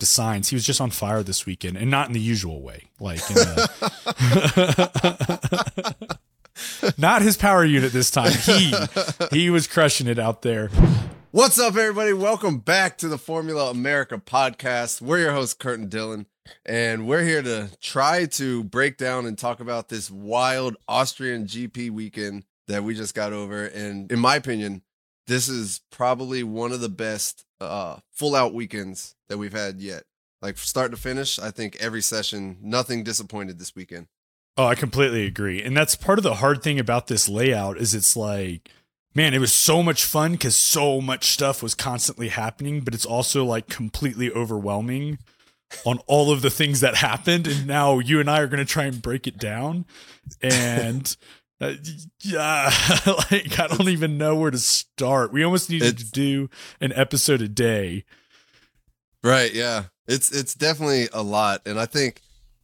to Sainz, he was just on fire this weekend, and not in the usual way. Like, the, not his power unit this time. He he was crushing it out there. What's up, everybody? Welcome back to the Formula America podcast. We're your host, Kurt and Dylan, and we're here to try to break down and talk about this wild Austrian GP weekend that we just got over. And in my opinion, this is probably one of the best uh, full out weekends that we've had yet. Like start to finish, I think every session, nothing disappointed this weekend. Oh, I completely agree. And that's part of the hard thing about this layout is it's like, man, it was so much fun because so much stuff was constantly happening, but it's also like completely overwhelming on all of the things that happened. And now you and I are going to try and break it down. And uh, yeah, like I don't even know where to start. We almost needed it's, to do an episode a day. Right, yeah. It's it's definitely a lot and I think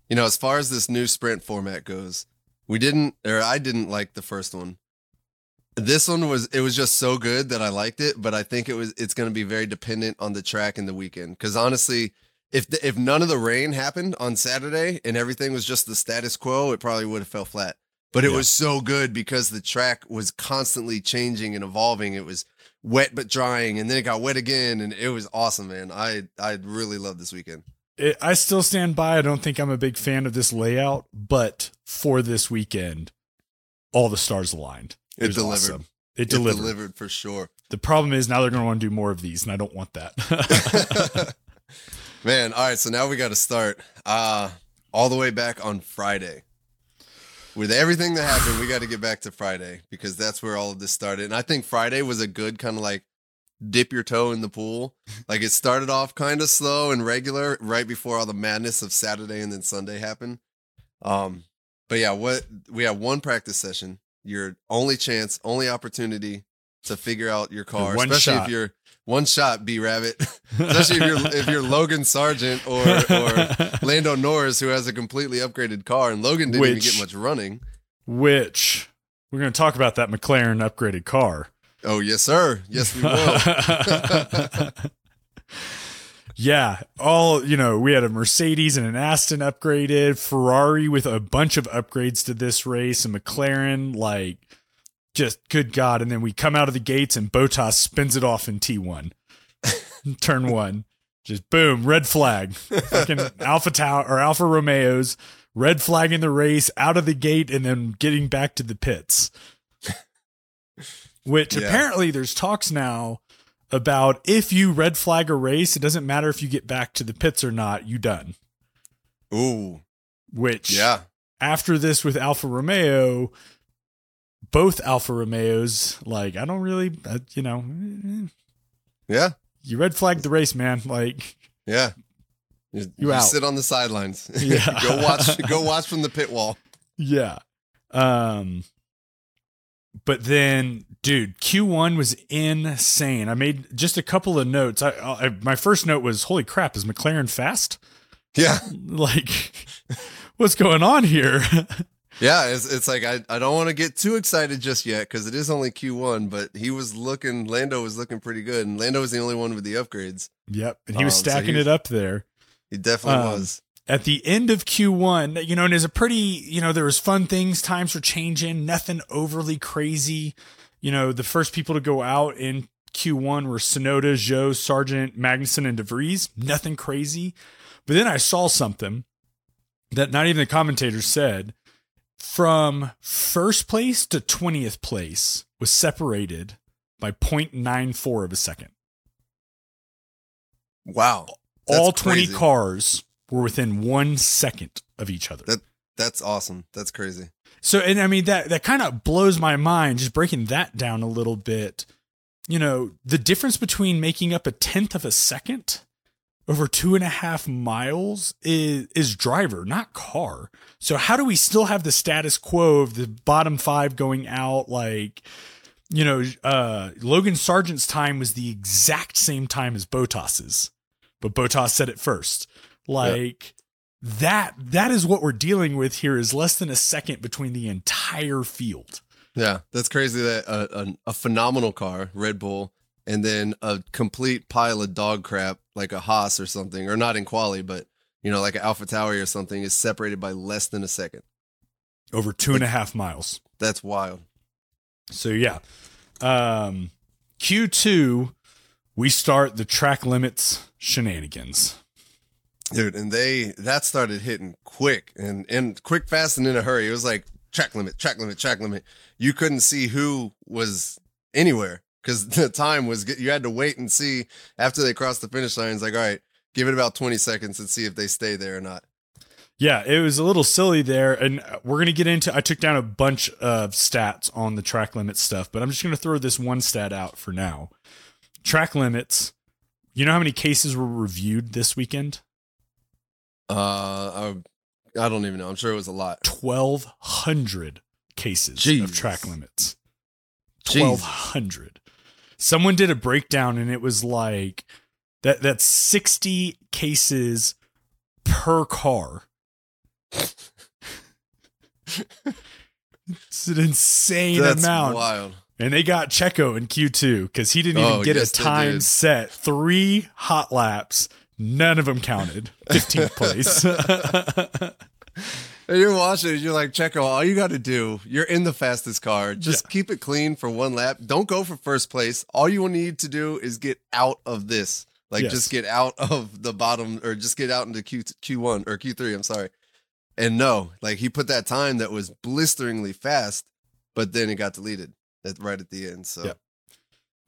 you know, as far as this new sprint format goes, we didn't or I didn't like the first one. This one was it was just so good that I liked it, but I think it was it's going to be very dependent on the track and the weekend cuz honestly, if the, if none of the rain happened on Saturday and everything was just the status quo, it probably would have fell flat but it yeah. was so good because the track was constantly changing and evolving. It was wet but drying, and then it got wet again, and it was awesome, man. I I really loved this weekend. It, I still stand by. I don't think I'm a big fan of this layout, but for this weekend, all the stars aligned. It, it delivered. Awesome. It delivered. Delivered for sure. The problem is now they're going to want to do more of these, and I don't want that. man, all right. So now we got to start uh, all the way back on Friday with everything that happened, we got to get back to Friday because that's where all of this started. And I think Friday was a good kind of like dip your toe in the pool. Like it started off kind of slow and regular right before all the madness of Saturday and then Sunday happened. Um, but yeah, what we had one practice session, your only chance, only opportunity to figure out your car, one especially shot. if you're one shot B Rabbit, especially if you're if you're Logan Sargeant or or Lando Norris who has a completely upgraded car and Logan didn't which, even get much running. Which we're going to talk about that McLaren upgraded car. Oh yes, sir. Yes, we will. yeah, all you know, we had a Mercedes and an Aston upgraded, Ferrari with a bunch of upgrades to this race, and McLaren like just good God. And then we come out of the gates and Bottas spins it off in T1, turn one. Just boom, red flag. Fucking Alpha Tauri or Alfa Romeos, red flag in the race, out of the gate, and then getting back to the pits. Which yeah. apparently there's talks now about if you red flag a race, it doesn't matter if you get back to the pits or not, you done. Ooh. Which yeah. After this with Alfa Romeo, both Alfa Romeos. Like, I don't really, uh, you know. Yeah. You red flagged the race, man. Like, yeah. You, you, sit on the sidelines. Yeah. go watch. Go watch from the pit wall. Yeah. Um. But then, dude, Q1 was insane. I made just a couple of notes. I, I my first note was, "Holy crap, is McLaren fast?" Yeah. Like, what's going on here? Yeah, it's, it's like I, I don't want to get too excited just yet because it is only Q1, but he was looking, Lando was looking pretty good, and Lando was the only one with the upgrades. Yep, and he was um, stacking so he, it up there. He definitely um, was. At the end of Q1, you know, and it's a pretty, you know, there was fun things. Times were changing, nothing overly crazy. You know, the first people to go out in Q1 were Tsunoda, Zhou, Sargeant, Magnussen, and DeVries. Nothing crazy. But then I saw something that not even the commentators said from first place to 20th place was separated by 0.94 of a second. Wow. That's All 20 crazy. cars were within one second of each other. That that's awesome. That's crazy. So and I mean that that kind of blows my mind just breaking that down a little bit. You know, the difference between making up a tenth of a second over two and a half miles is, is driver, not car. So how do we still have the status quo of the bottom five going out? Like, you know, uh, Logan Sargeant's time was the exact same time as Bottas's, but Bottas said it first. Like yep. that, that is what we're dealing with here is less than a second between the entire field. Yeah, that's crazy that a, a, a phenomenal car, Red Bull, and then a complete pile of dog crap like a Haas or something, or not in quali, but you know, like an Alpha Tauri or something, is separated by less than a second. Over two and a half miles. That's wild. So yeah. Um Q2, we start the track limits shenanigans. Dude, and they that started hitting quick and and quick, fast, and in a hurry. It was like track limit, track limit, track limit. You couldn't see who was anywhere because the time was you had to wait and see after they crossed the finish line. It's like, all right, give it about 20 seconds and see if they stay there or not. Yeah, it was a little silly there. And we're going to get into, I took down a bunch of stats on the track limit stuff, but I'm just going to throw this one stat out for now. Track limits. You know how many cases were reviewed this weekend? Uh, I, I don't even know. I'm sure it was a lot. 1,200 cases Jeez. of track limits. 1,200. Someone did a breakdown and it was like that that's 60 cases per car. it's an insane That's amount. wild. And they got Checo in Q2 because he didn't even Oh, get yes, a time set. Three hot laps. None of them counted. 15th place. And you're watching it, you're like, Checo, all you got to do, you're in the fastest car. Just keep it clean for one lap. Don't go for first place. All you will need to do is get out of this. Like, Yes. just get out of the bottom or just get out into Q, Q1 or Q3. I'm sorry. And no, like, he put that time that was blisteringly fast, but then it got deleted at, right at the end. So, Yep.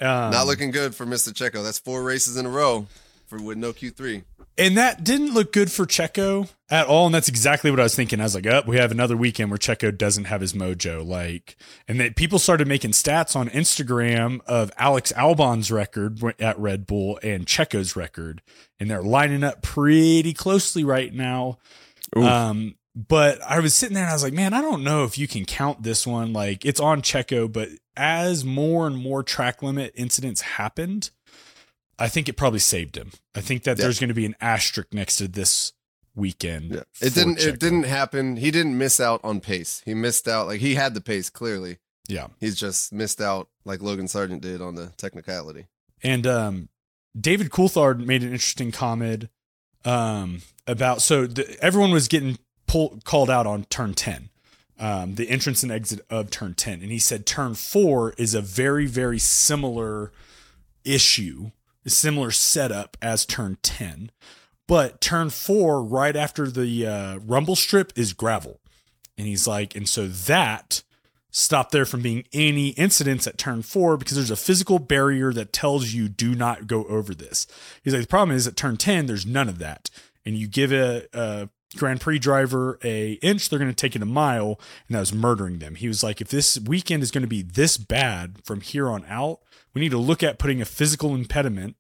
Um, not looking good for Mr. Checo. That's four races in a row for with no Q3. And that didn't look good for Checo at all. And that's exactly what I was thinking. I was like, up, we have another weekend where Checo doesn't have his mojo. Like, and then people started making stats on Instagram of Alex Albon's record at Red Bull and Checo's record. And they're lining up pretty closely right now. Um, but I was sitting there and I was like, man, I don't know if you can count this one. Like, it's on Checo, but as more and more track limit incidents happened, I think it probably saved him. I think that Yeah. there's going to be an asterisk next to this weekend. Yeah. It didn't Checo. it didn't happen. He didn't miss out on pace. He missed out like he had the pace clearly. Yeah. He's just missed out like Logan Sargeant did on the technicality. And um, David Coulthard made an interesting comment um, about so the, everyone was getting pulled called out on turn 10. Um, the entrance and exit of turn 10 and he said turn 4 is a very very similar issue similar setup as turn 10 but turn 4 right after the uh, rumble strip is gravel and he's like and so that stopped there from being any incidents at turn four because there's a physical barrier that tells you do not go over this. He's like, the problem is at turn 10, there's none of that. And you give a, a Grand Prix driver a inch, they're going to take it a mile, and that was murdering them. He was like, if this weekend is going to be this bad from here on out, we need to look at putting a physical impediment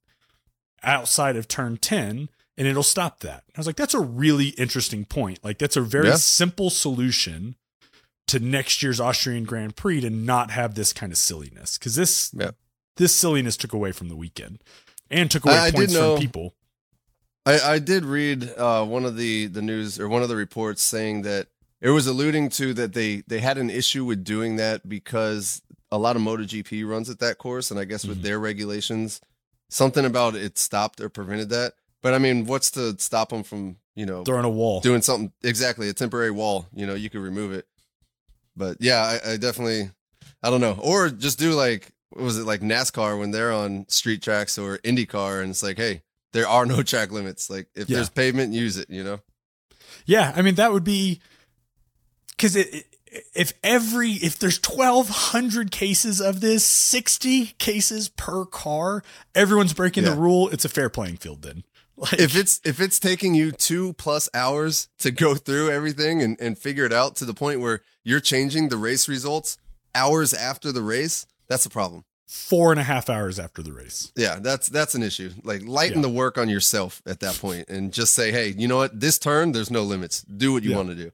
outside of turn 10 and it'll stop that. I was like, that's a really interesting point. Like, that's a very Yeah. simple solution to next year's Austrian Grand Prix to not have this kind of silliness because this Yeah. this silliness took away from the weekend and took away I- I points know- from people. I, I did read uh, one of the the news or one of the reports saying that it was alluding to that they they had an issue with doing that because a lot of MotoGP runs at that course, and I guess with Mhm. their regulations, something about it stopped or prevented that. But I mean, what's to stop them from you know Throwing a wall. doing something exactly a temporary wall? You know, you could remove it. But yeah, I, I definitely, I don't know, or just do like what was it like NASCAR when they're on street tracks or IndyCar, and it's like, hey, there are no track limits. Like if Yeah. there's pavement, use it. You know. Yeah, I mean that would be because it, it- if every if there's twelve hundred cases of this, sixty cases per car, everyone's breaking Yeah. the rule. It's a fair playing field then. Like, if it's if it's taking you two plus hours to go through everything and, and figure it out to the point where you're changing the race results hours after the race, that's a problem. four and a half hours after the race. Yeah, that's that's an issue. Like lighten Yeah. the work on yourself at that point and just say, hey, you know what? This turn, there's no limits. Do what you Yeah. want to do.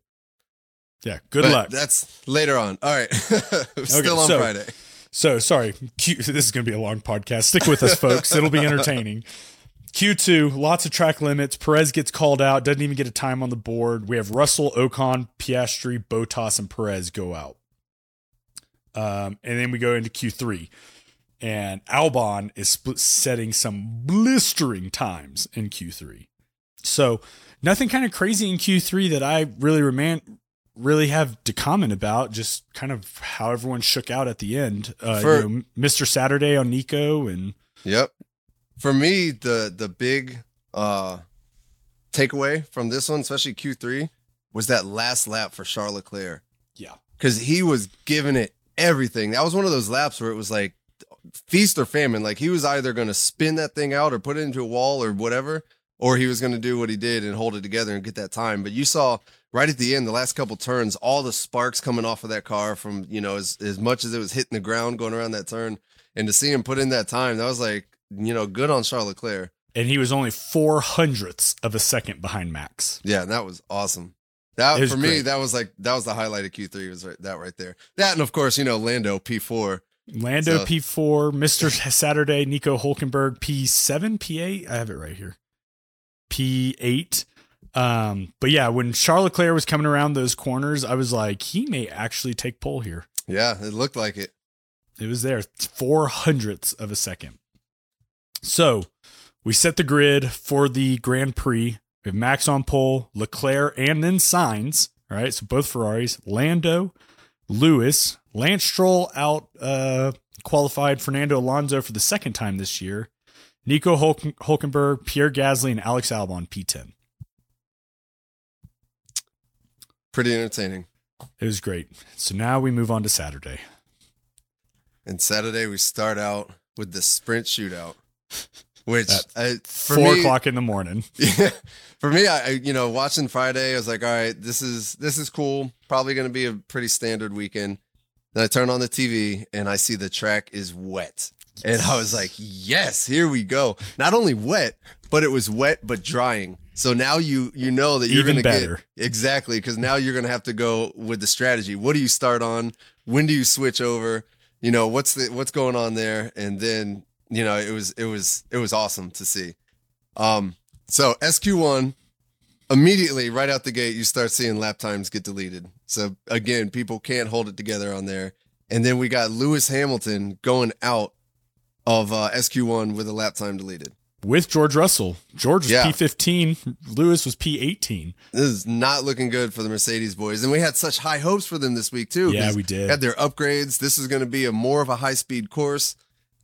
Yeah, good But luck. That's later on. All right. Still on so- Friday. So sorry, Q, this is going to be a long podcast. Stick with us, folks. It'll be entertaining. Q2, lots of track limits. Perez gets called out, doesn't even get a time on the board. We have Russell, Ocon, Piastri, Bottas, and Perez go out. Um, and then we go into Q3. and Albon is split setting some blistering times in Q3. So nothing kind of crazy in Q3 that I really remain really have to comment about. Just kind of how everyone shook out at the end. Uh, For- you know, Mr. Saturday on Nico and Yep. For me, the the big uh takeaway from this one, especially Q3, was that last lap for Charles Leclerc. yeah, Because he was giving it everything. That was one of those laps where it was like feast or famine. Like he was either going to spin that thing out or put it into a wall or whatever, or he was going to do what he did and hold it together and get that time. But you saw right at the end, the last couple turns, all the sparks coming off of that car from, you know, as, as much as it was hitting the ground going around that turn. And to see him put in that time, that was like, you know, good on Charles Leclerc. and he was only four hundredths of a second behind Max. Yeah, and that was awesome. That was for me, great. that was like that was the highlight of Q3 was right, that right there. That and of course, you know, Lando P4 Lando So- P4, Mr. Saturday, Nico Hulkenberg P7, P8. I have it right here. P8. Um, but yeah, when Charles Leclerc was coming around those corners, I was like, he may actually take pole here. Yeah, it looked like it. It was there, four hundredths of a second. So we set the grid for the Grand Prix. We have Max on pole, Leclerc, and then Sainz. All right, so both Ferraris, Lando, Lewis, Lance Stroll out uh, qualified Fernando Alonso for the second time this year. Nico Hulk- Hulkenberg, Pierre Gasly, and Alex Albon P10. Pretty entertaining. It was great. So now we move on to Saturday. And Saturday we start out with the sprint shootout, which At I, Four me, o'clock in the morning. Yeah, for me, I I- you know watching Friday, I was like, all right, this is this is cool. Probably going to be a pretty standard weekend. Then I turn on the TV and I see the track is wet, and I was like, yes, here we go. Not only wet, but it was wet but drying. So now you you know that you're going to better. get exactly because now you're going to have to go with the strategy. What do you start on? When do you switch over? You know what's the what's going on there, and then you know it was it was it was awesome to see. Um, so SQ1, immediately right out the gate, you start seeing lap times get deleted. So again, people can't hold it together on there. And then we got Lewis Hamilton going out of uh, SQ1 with a lap time deleted. With George Russell. George was Yeah. P15, Lewis was P18. This is not looking good for the Mercedes boys. And we had such high hopes for them this week too. Yeah, we did. Had their upgrades. This is going to be a more of a high speed course.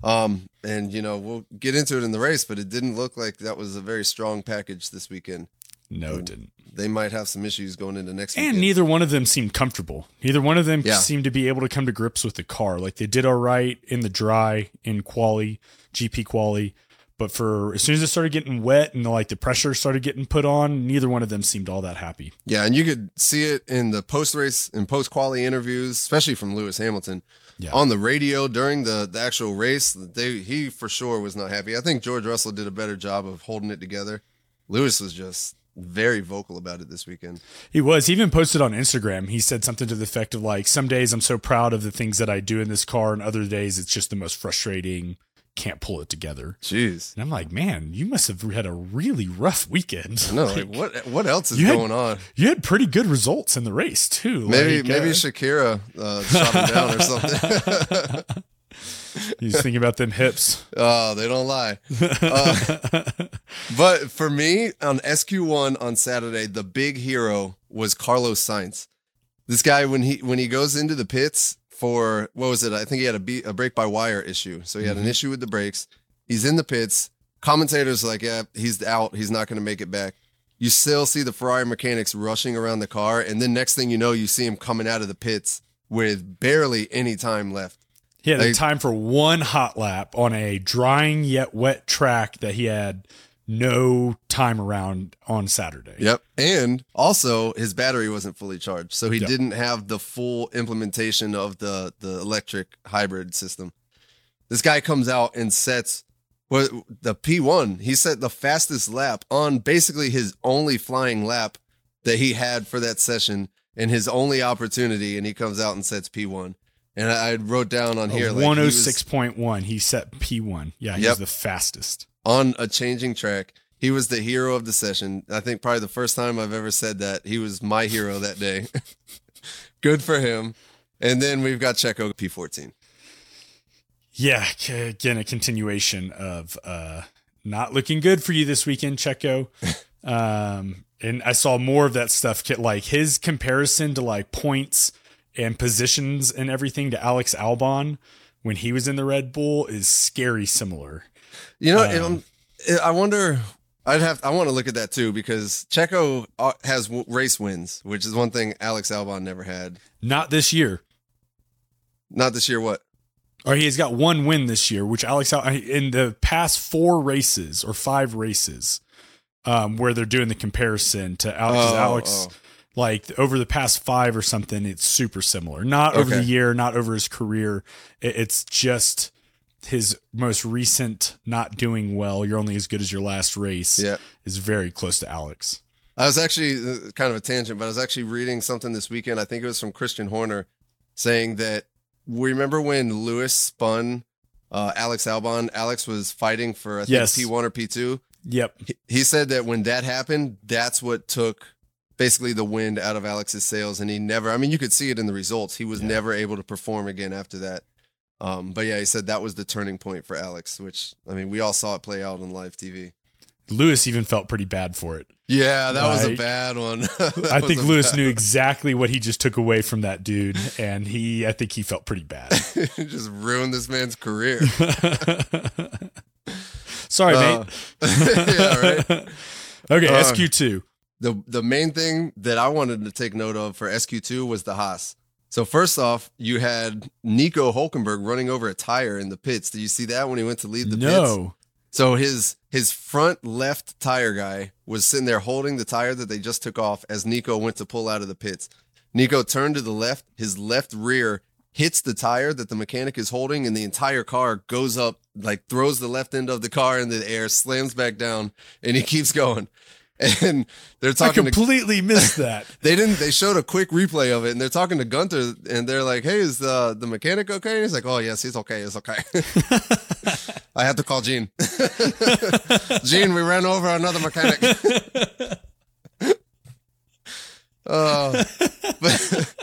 Um, and you know, we'll get into it in the race, but it didn't look like that was a very strong package this weekend. No, it didn't. They might have some issues going into next And weekend. neither one of them seemed comfortable. Neither one of them Yeah. seemed to be able to come to grips with the car. Like they did all right in the dry, in quali, GP quali. But for as soon as it started getting wet and like the pressure started getting put on, neither one of them seemed all that happy. Yeah, and you could see it in the post race and post quality interviews, especially from Lewis Hamilton. Yeah. On the radio during the, the actual race, they he for sure was not happy. I think George Russell did a better job of holding it together. Lewis was just very vocal about it this weekend. He was. He even posted on Instagram. He said something to the effect of like, "Some days I'm so proud of the things that I do in this car, and other days it's just the most frustrating. Can't pull it together." Jeez. And I'm like, man, you must have had a really rough weekend. No, like what what else is You had- going on? You had pretty good results in the race too. Maybe Like, maybe uh, Shakira uh, shot him down or something. he's thinking about them hips. oh, they don't lie. Uh, But for me, on SQ1 on Saturday, the big hero was Carlos Sainz. This guy, when he when he goes into the pits for what was it? I think he had a, be- a brake by wire issue. So he had an mm-hmm. issue with the brakes. He's in the pits. Commentators are like, yeah, he's out. He's not going to make it back. You still see the Ferrari mechanics rushing around the car, and then next thing you know, you see him coming out of the pits with barely any time left. He had Like- time for one hot lap on a drying yet wet track that he had no time around on Saturday. Yep. And also his battery wasn't fully charged. So he Yep. didn't have the full implementation of the the electric hybrid system. This guy comes out and sets what the P1, he set the fastest lap on basically his only flying lap that he had for that session and his only opportunity and he comes out and sets P1. And I wrote down on here like he was 106.1. He set P1. Yeah, he's Yep. the fastest. On a changing track. He was the hero of the session. I think probably the first time I've ever said that. He was my hero that day. Good for him. And then we've got Checo P14. Yeah, again, a continuation of uh, not looking good for you this weekend, Checo. um, and I saw more of that stuff, Kit like his comparison to like points and positions and everything to Alex Albon when he was in the Red Bull is scary similar. You know, um, I wonder. I'd have. I want to look at that too because Checo uh, has race wins, which is one thing Alex Albon never had. Not this year. Not this year. What? Or he has got one win this year, which Alex in the past four races or five races, um, where they're doing the comparison to Alex. Oh, Alex, oh. like over the past five or something, it's super similar. Not over okay. the year, not over his career. It, it's just his most recent not doing well. You're only as good as your last race. Yeah, is very close to Alex. I was actually uh, kind of a tangent, but I was actually reading something this weekend. I think it was from Christian Horner saying that we remember when Lewis spun uh, Alex Albon? Alex was fighting for I think yes. P1 or P2. Yep. He, he said that when that happened, that's what took basically the wind out of Alex's sails, and he never. I mean, you could see it in the results. He was yeah. never able to perform again after that. Um, but yeah, he said that was the turning point for Alex, which I mean, we all saw it play out on live TV. Lewis even felt pretty bad for it. Yeah, that like, was a bad one. I think Lewis knew exactly what he just took away from that dude, and he, I think he felt pretty bad. just ruined this man's career. Sorry, uh, mate. yeah, right. okay, uh, SQ2. The the main thing that I wanted to take note of for SQ2 was the Haas. So first off, you had Nico Hulkenberg running over a tire in the pits. Did you see that when he went to lead the no. pits? So his his front left tire guy was sitting there holding the tire that they just took off as Nico went to pull out of the pits. Nico turned to the left, his left rear hits the tire that the mechanic is holding, and the entire car goes up, like throws the left end of the car in the air, slams back down, and he keeps going. And they're talking. I completely to, missed that. they didn't. They showed a quick replay of it, and they're talking to Gunther, and they're like, "Hey, is the the mechanic okay?" And he's like, "Oh yes, he's okay. It's okay." I had to call Gene. Gene, we ran over another mechanic. uh, but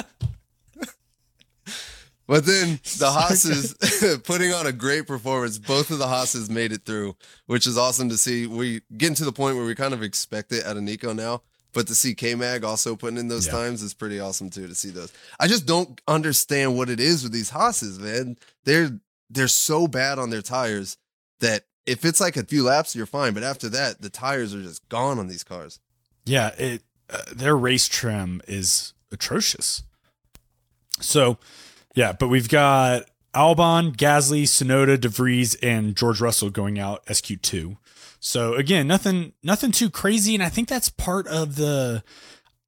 but then the Haas's putting on a great performance. Both of the Haas's made it through, which is awesome to see. We getting to the point where we kind of expect it out of Nico now. But to see K Mag also putting in those yeah. times is pretty awesome too. To see those, I just don't understand what it is with these Haas's, man. They're they're so bad on their tires that if it's like a few laps, you're fine. But after that, the tires are just gone on these cars. Yeah, it uh, their race trim is atrocious. So yeah, but we've got Albon, Gasly, Tsunoda, DeVries, and George Russell going out SQ2. So again, nothing nothing too crazy. And I think that's part of the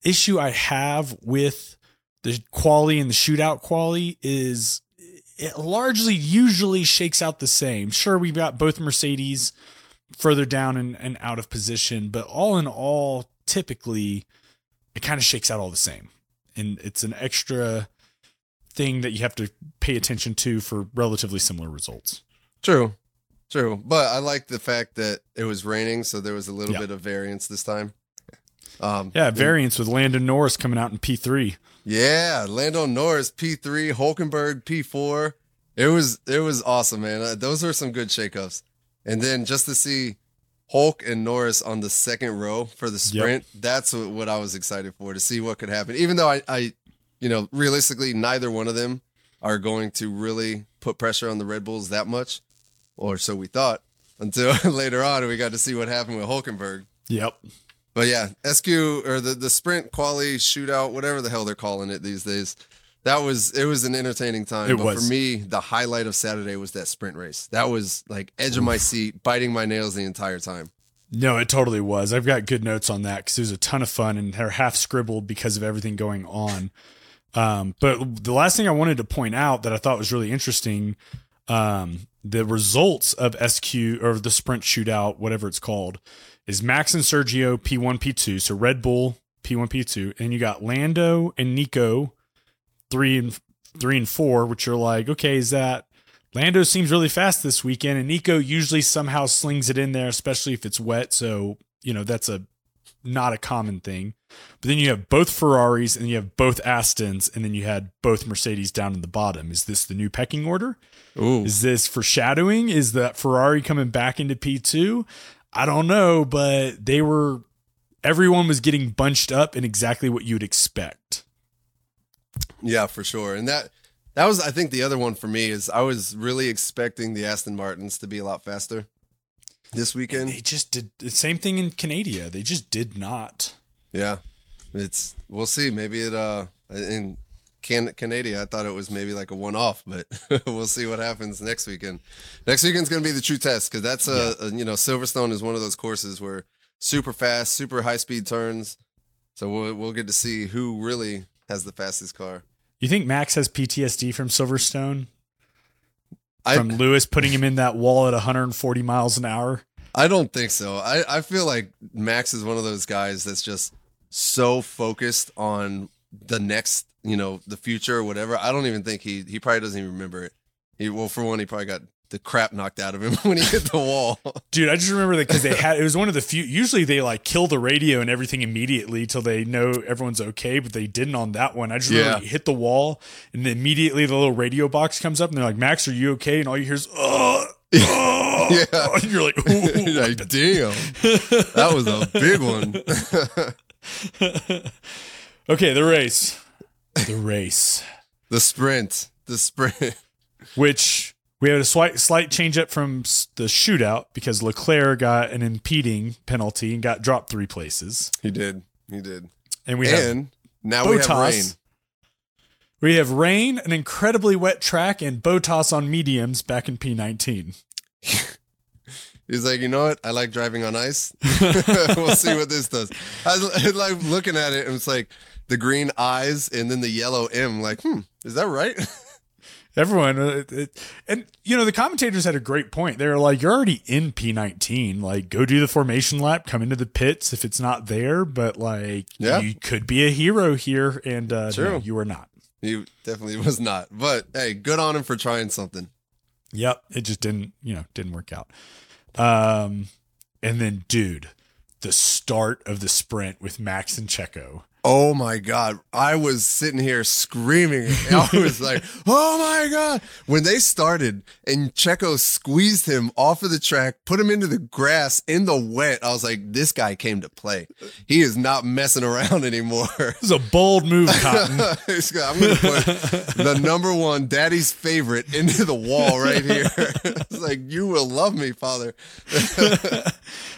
issue I have with the quality and the shootout quality is it largely usually shakes out the same. Sure, we've got both Mercedes further down and, and out of position, but all in all, typically it kind of shakes out all the same. And it's an extra thing that you have to pay attention to for relatively similar results. True. True. But I like the fact that it was raining, so there was a little bit of variance this time. Um, yeah, variance with Lando Norris coming out in P3. Yeah, Lando Norris P3, Hulkenberg P4. It was it was awesome, man. Uh, those are some good shakeups. And then just to see Hulk and Norris on the second row for the sprint, yep. that's what, what I was excited for to see what could happen. Even though I, I you know, realistically, neither one of them are going to really put pressure on the Red Bulls that much, or so we thought until later on we got to see what happened with Hulkenberg. Yep. But yeah, SQ or the the sprint quali shootout, whatever the hell they're calling it these days. That was it was an entertaining time. It but was. for me, the highlight of Saturday was that sprint race. That was like edge of my seat, biting my nails the entire time. No, it totally was. I've got good notes on that because it was a ton of fun and they're half scribbled because of everything going on. Um, but the last thing I wanted to point out that I thought was really interesting, um, the results of SQ or the sprint shootout, whatever it's called, is Max and Sergio P1, P2. So Red Bull P1, P2. And you got Lando and Nico three and three and four, which are like, okay, is that Lando seems really fast this weekend, and Nico usually somehow slings it in there, especially if it's wet. So, you know, that's a not a common thing. But then you have both Ferraris and you have both Astons, and then you had both Mercedes down in the bottom. Is this the new pecking order? Ooh. Is this foreshadowing? Is that Ferrari coming back into P2? I don't know, but they were everyone was getting bunched up in exactly what you'd expect. Yeah, for sure. And that that was I think the other one for me is I was really expecting the Aston Martins to be a lot faster this weekend. They just did the same thing in Canada. They just did not. Yeah. It's we'll see. Maybe it uh in Can Canada, I thought it was maybe like a one off, but we'll see what happens next weekend. Next weekend's gonna be the true test because that's a, a you know Silverstone is one of those courses where super fast, super high speed turns. So we'll we'll get to see who really has the fastest car. You think Max has PTSD from Silverstone? I From Lewis putting him in that wall at 140 miles an hour? I don't think so. I, I feel like Max is one of those guys that's just so focused on the next, you know, the future or whatever. I don't even think he he probably doesn't even remember it. He well, for one, he probably got the crap knocked out of him when he hit the wall. Dude, I just remember that because they had it was one of the few. Usually they like kill the radio and everything immediately till they know everyone's okay, but they didn't on that one. I just remember Yeah. hit the wall and then immediately the little radio box comes up and they're like, "Max, are you okay?" And all you hear is, "Oh, oh." Yeah. And you're like, You're like, damn, that was a big one. okay, the race, the race, the sprint, the sprint. which we had a slight slight change up from the shootout because Leclerc got an impeding penalty and got dropped three places, He did, he did. and we have and now we have rain. We have rain, an incredibly wet track, and Bottas on mediums back in P19. He's like, you know what? I like driving on ice. we'll see what this does. I was I like looking at it, and it's like the green eyes and then the yellow M. Like, hmm, is that right? Everyone, uh, it, and you know, the commentators had a great point. They were like, "You're already in P19. Like, go do the formation lap, come into the pits if it's not there. But like, Yeah. you could be a hero here, and uh, no, you are not. he definitely was not. But hey, good on him for trying something. Yep, it just didn't, you know, didn't work out. Um, and then, dude, the start of the sprint with Max and Checo. Oh my god! I was sitting here screaming. I was like, "Oh my god!" When they started and Checo squeezed him off of the track, put him into the grass in the wet, I was like, "This guy came to play. He is not messing around anymore." This is a bold move, Cotton. I'm gonna put the number one daddy's favorite into the wall right here. it's like you will love me, father.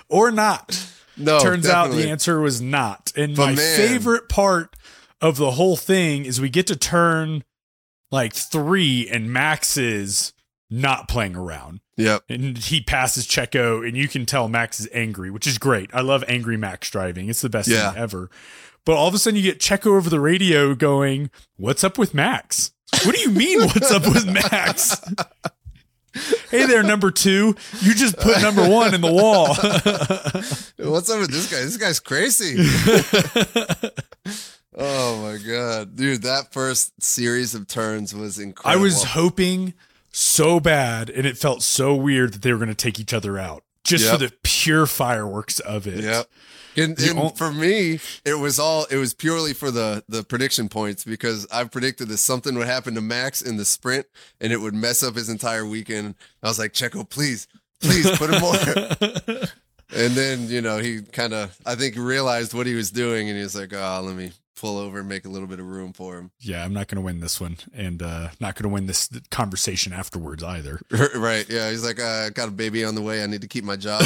or not. No, Turns out the answer was not. And But my man. favorite part of the whole thing is we get to turn like three, and Max is not playing around. Yep. And he passes Checo, and you can tell Max is angry, which is great. I love angry Max driving. It's the best Yeah. thing ever. But all of a sudden, you get Checo over the radio going, What's up with Max? What do you mean, what's up with Max? hey there, number two. You just put number one in the wall. What's up with this guy? This guy's crazy. oh my god, dude! That first series of turns was incredible. I was hoping so bad, and it felt so weird that they were going to take each other out just for the pure fireworks of it. Yep. And, and for me, it was all it was purely for the the prediction points because I predicted that something would happen to Max in the sprint and it would mess up his entire weekend. I was like, Checo, please, please put him more. and then you know he kind of I think realized what he was doing and he was like, oh, let me pull over and make a little bit of room for him. Yeah, I'm not going to win this one, and uh, not going to win this conversation afterwards either. right? Yeah. He's like, uh, I got a baby on the way. I need to keep my job.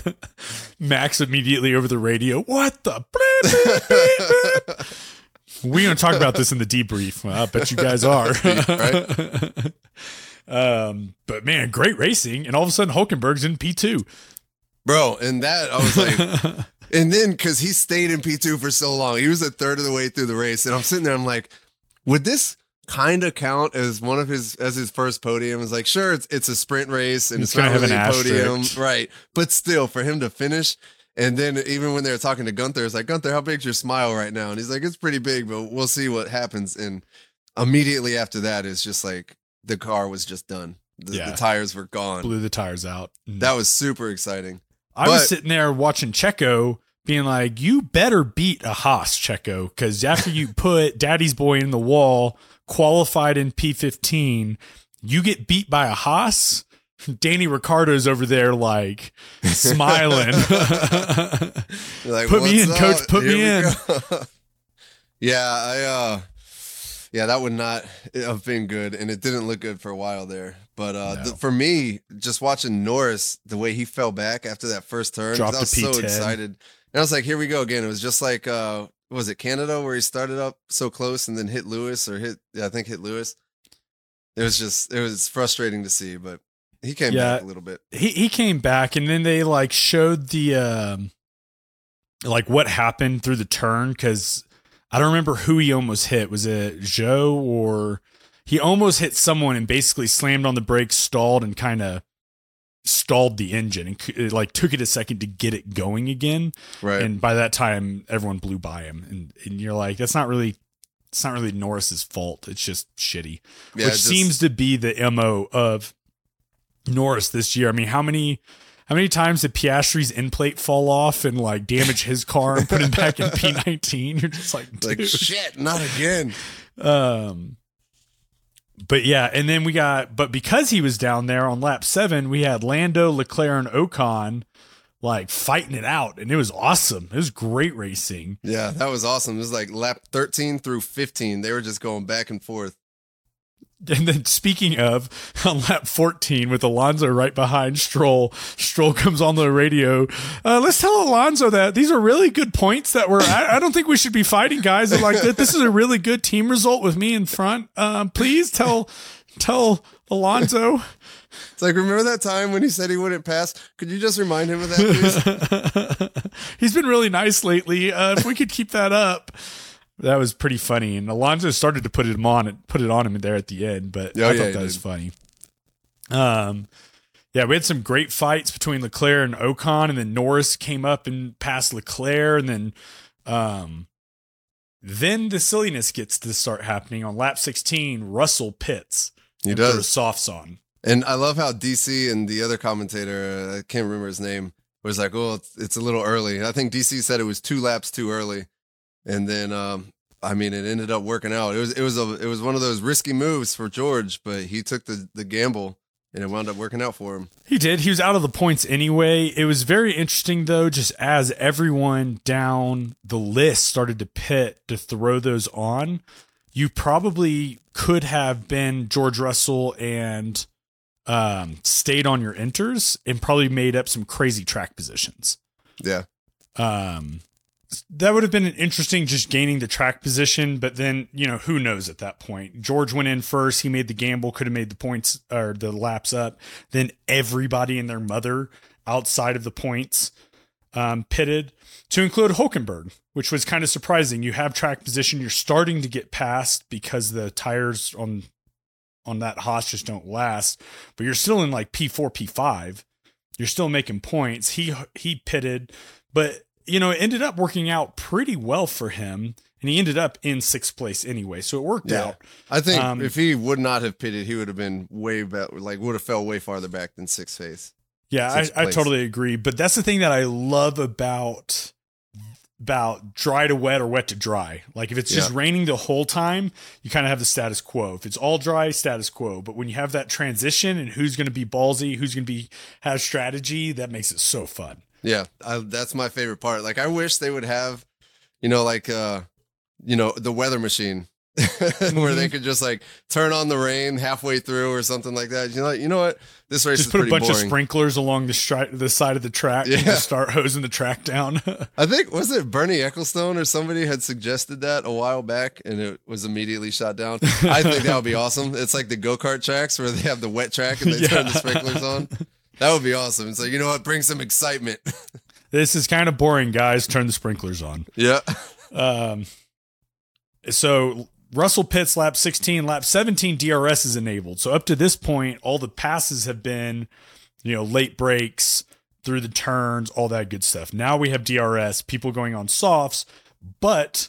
Max immediately over the radio. What the? We're going to talk about this in the debrief. Well, I bet you guys are. um, but man, great racing, and all of a sudden Hulkenberg's in P two. Bro, and that I was like, and then because he stayed in P2 for so long, he was a third of the way through the race. And I'm sitting there, I'm like, would this kind of count as one of his as his first podium? It's like, sure, it's it's a sprint race and It's it's, not really an a podium, asterisk. right? But still, for him to finish. And then even when they were talking to Gunther, it's like, Gunther, how big's your smile right now? And he's like, it's pretty big, but we'll see what happens. And immediately after that, it's just like the car was just done. The, Yeah. the tires were gone. Blew the tires out. That was super exciting. I was sitting there watching Checo being like, "You better beat a Haas, Checo, because after you put Daddy's boy in the wall, qualified in P15, you get beat by a Haas." Danny Ricciardo's over there like smiling. Like, Put me "What's in, coach, put me Here we in." yeah, I uh yeah, that would not have been good and it didn't look good for a while there. But uh No. th- for me, just watching Norris, the way he fell back after that first turn, I was so excited. And I was like, here we go again. It was just like uh was it Canada where he started up so close and then hit Lewis or hit yeah, I think hit Lewis. It was just it was frustrating to see, but he came Yeah. back a little bit. he he came back and then they like showed the um like what happened through the turn because I don't remember who he almost hit. Was it Zhou or he almost hit someone and basically slammed on the brakes, stalled, and kind of stalled the engine and it, like took it a second to get it going again. Right. And by that time, everyone blew by him, and and you're like, that's not really. It's not really Norris's fault. It's just shitty yeah, which just- seems to be the mo of Norris this year. I mean, how many how many times did Piastri's end plate fall off and like damage his car and put him back in P nineteen? You're just like, like shit, not again. um. But yeah, and then we got, but because he was down there on lap seven, we had Lando, Leclerc, and Ocon like fighting it out, and it was awesome. It was great racing. Yeah, that was awesome. It was like lap 13 through 15. They were just going back and forth. And then speaking of, on lap 14 with Alonso right behind Stroll, Stroll comes on the radio. Uh, let's tell Alonso that these are really good points that we're, I, I don't think we should be fighting guys like. This is a really good team result with me in front. Um, please tell, tell Alonso. It's like, remember that time when he said he wouldn't pass? Could you just remind him of that, please? He's been really nice lately. Uh, if we could keep that up. That was pretty funny, and Alonso started to put it on put it on him there at the end, but Oh, I yeah, thought that was did. funny. Um, yeah, we had some great fights between Leclerc and Ocon, and then Norris came up and passed Leclerc, and then, um, then the silliness gets to start happening on lap 16. Russell pits. He does. softs on. And I love how DC and the other commentator, uh, I can't remember his name, was like, oh, it's, it's a little early. I think DC said it was two laps too early. And then, um, I mean, it ended up working out. It was, it was a, it was one of those risky moves for George, but he took the, the gamble and it wound up working out for him. He did. He was out of the points anyway. It was very interesting though, just as everyone down the list started to pit to throw those on, you probably could have been George Russell and um, stayed on your inters and probably made up some crazy track positions. Yeah. Um, that would have been an interesting just gaining the track position, but then you know who knows at that point. George went in first. He made the gamble, could have made the points or the laps up. Then everybody and their mother outside of the points um, pitted, to include Hulkenberg, which was kind of surprising. You have track position, you're starting to get past because the tires on on that Haas just don't last, but you're still in like P4, P5. You're still making points. He he pitted, but you know, it ended up working out pretty well for him. And he ended up in sixth place anyway. So it worked Yeah. out. I think Um, if he would not have pitted, he would have been way back, like would have fell way farther back than sixth place. Yeah, I, Sixth I place. totally agree. But that's the thing that I love about about dry to wet or wet to dry. Like if it's just raining the whole time, you kind of have the status quo. If it's all dry, status quo. But when you have that transition and who's going to be ballsy, who's going to be have strategy, that makes it so fun. Yeah, I, that's my favorite part. Like, I wish they would have, you know, like, uh, you know, the weather machine, where Mm-hmm. they could just like turn on the rain halfway through or something like that. You know, you know what? This race Just is put a bunch boring. of sprinklers along the stri- the side of the track and Yeah. just start hosing the track down. I think was it Bernie Ecclestone or somebody had suggested that a while back, and it was immediately shot down. I think that would be awesome. It's like the go kart tracks where they have the wet track and they turn the sprinklers on. That would be awesome. It's like you know what, bring some excitement. this is kind of boring, guys. Turn the sprinklers on. yeah, Um, so Russell Pitts lap 16, lap 17 DRS is enabled. So up to this point, all the passes have been, you know, late breaks through the turns, all that good stuff. Now we have DRS, people going on softs, but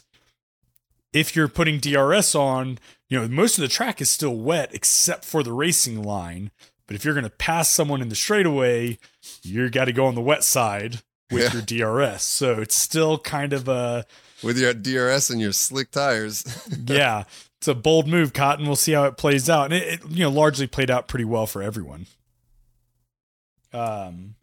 if you're putting DRS on, you know, most of the track is still wet except for the racing line. But if you're going to pass someone in the straightaway, you got to go on the wet side with Yeah. your DRS. So it's still kind of a With your DRS and your slick tires. yeah, it's a bold move, Cotton. We'll see how it plays out, and it, it you know largely played out pretty well for everyone. Um,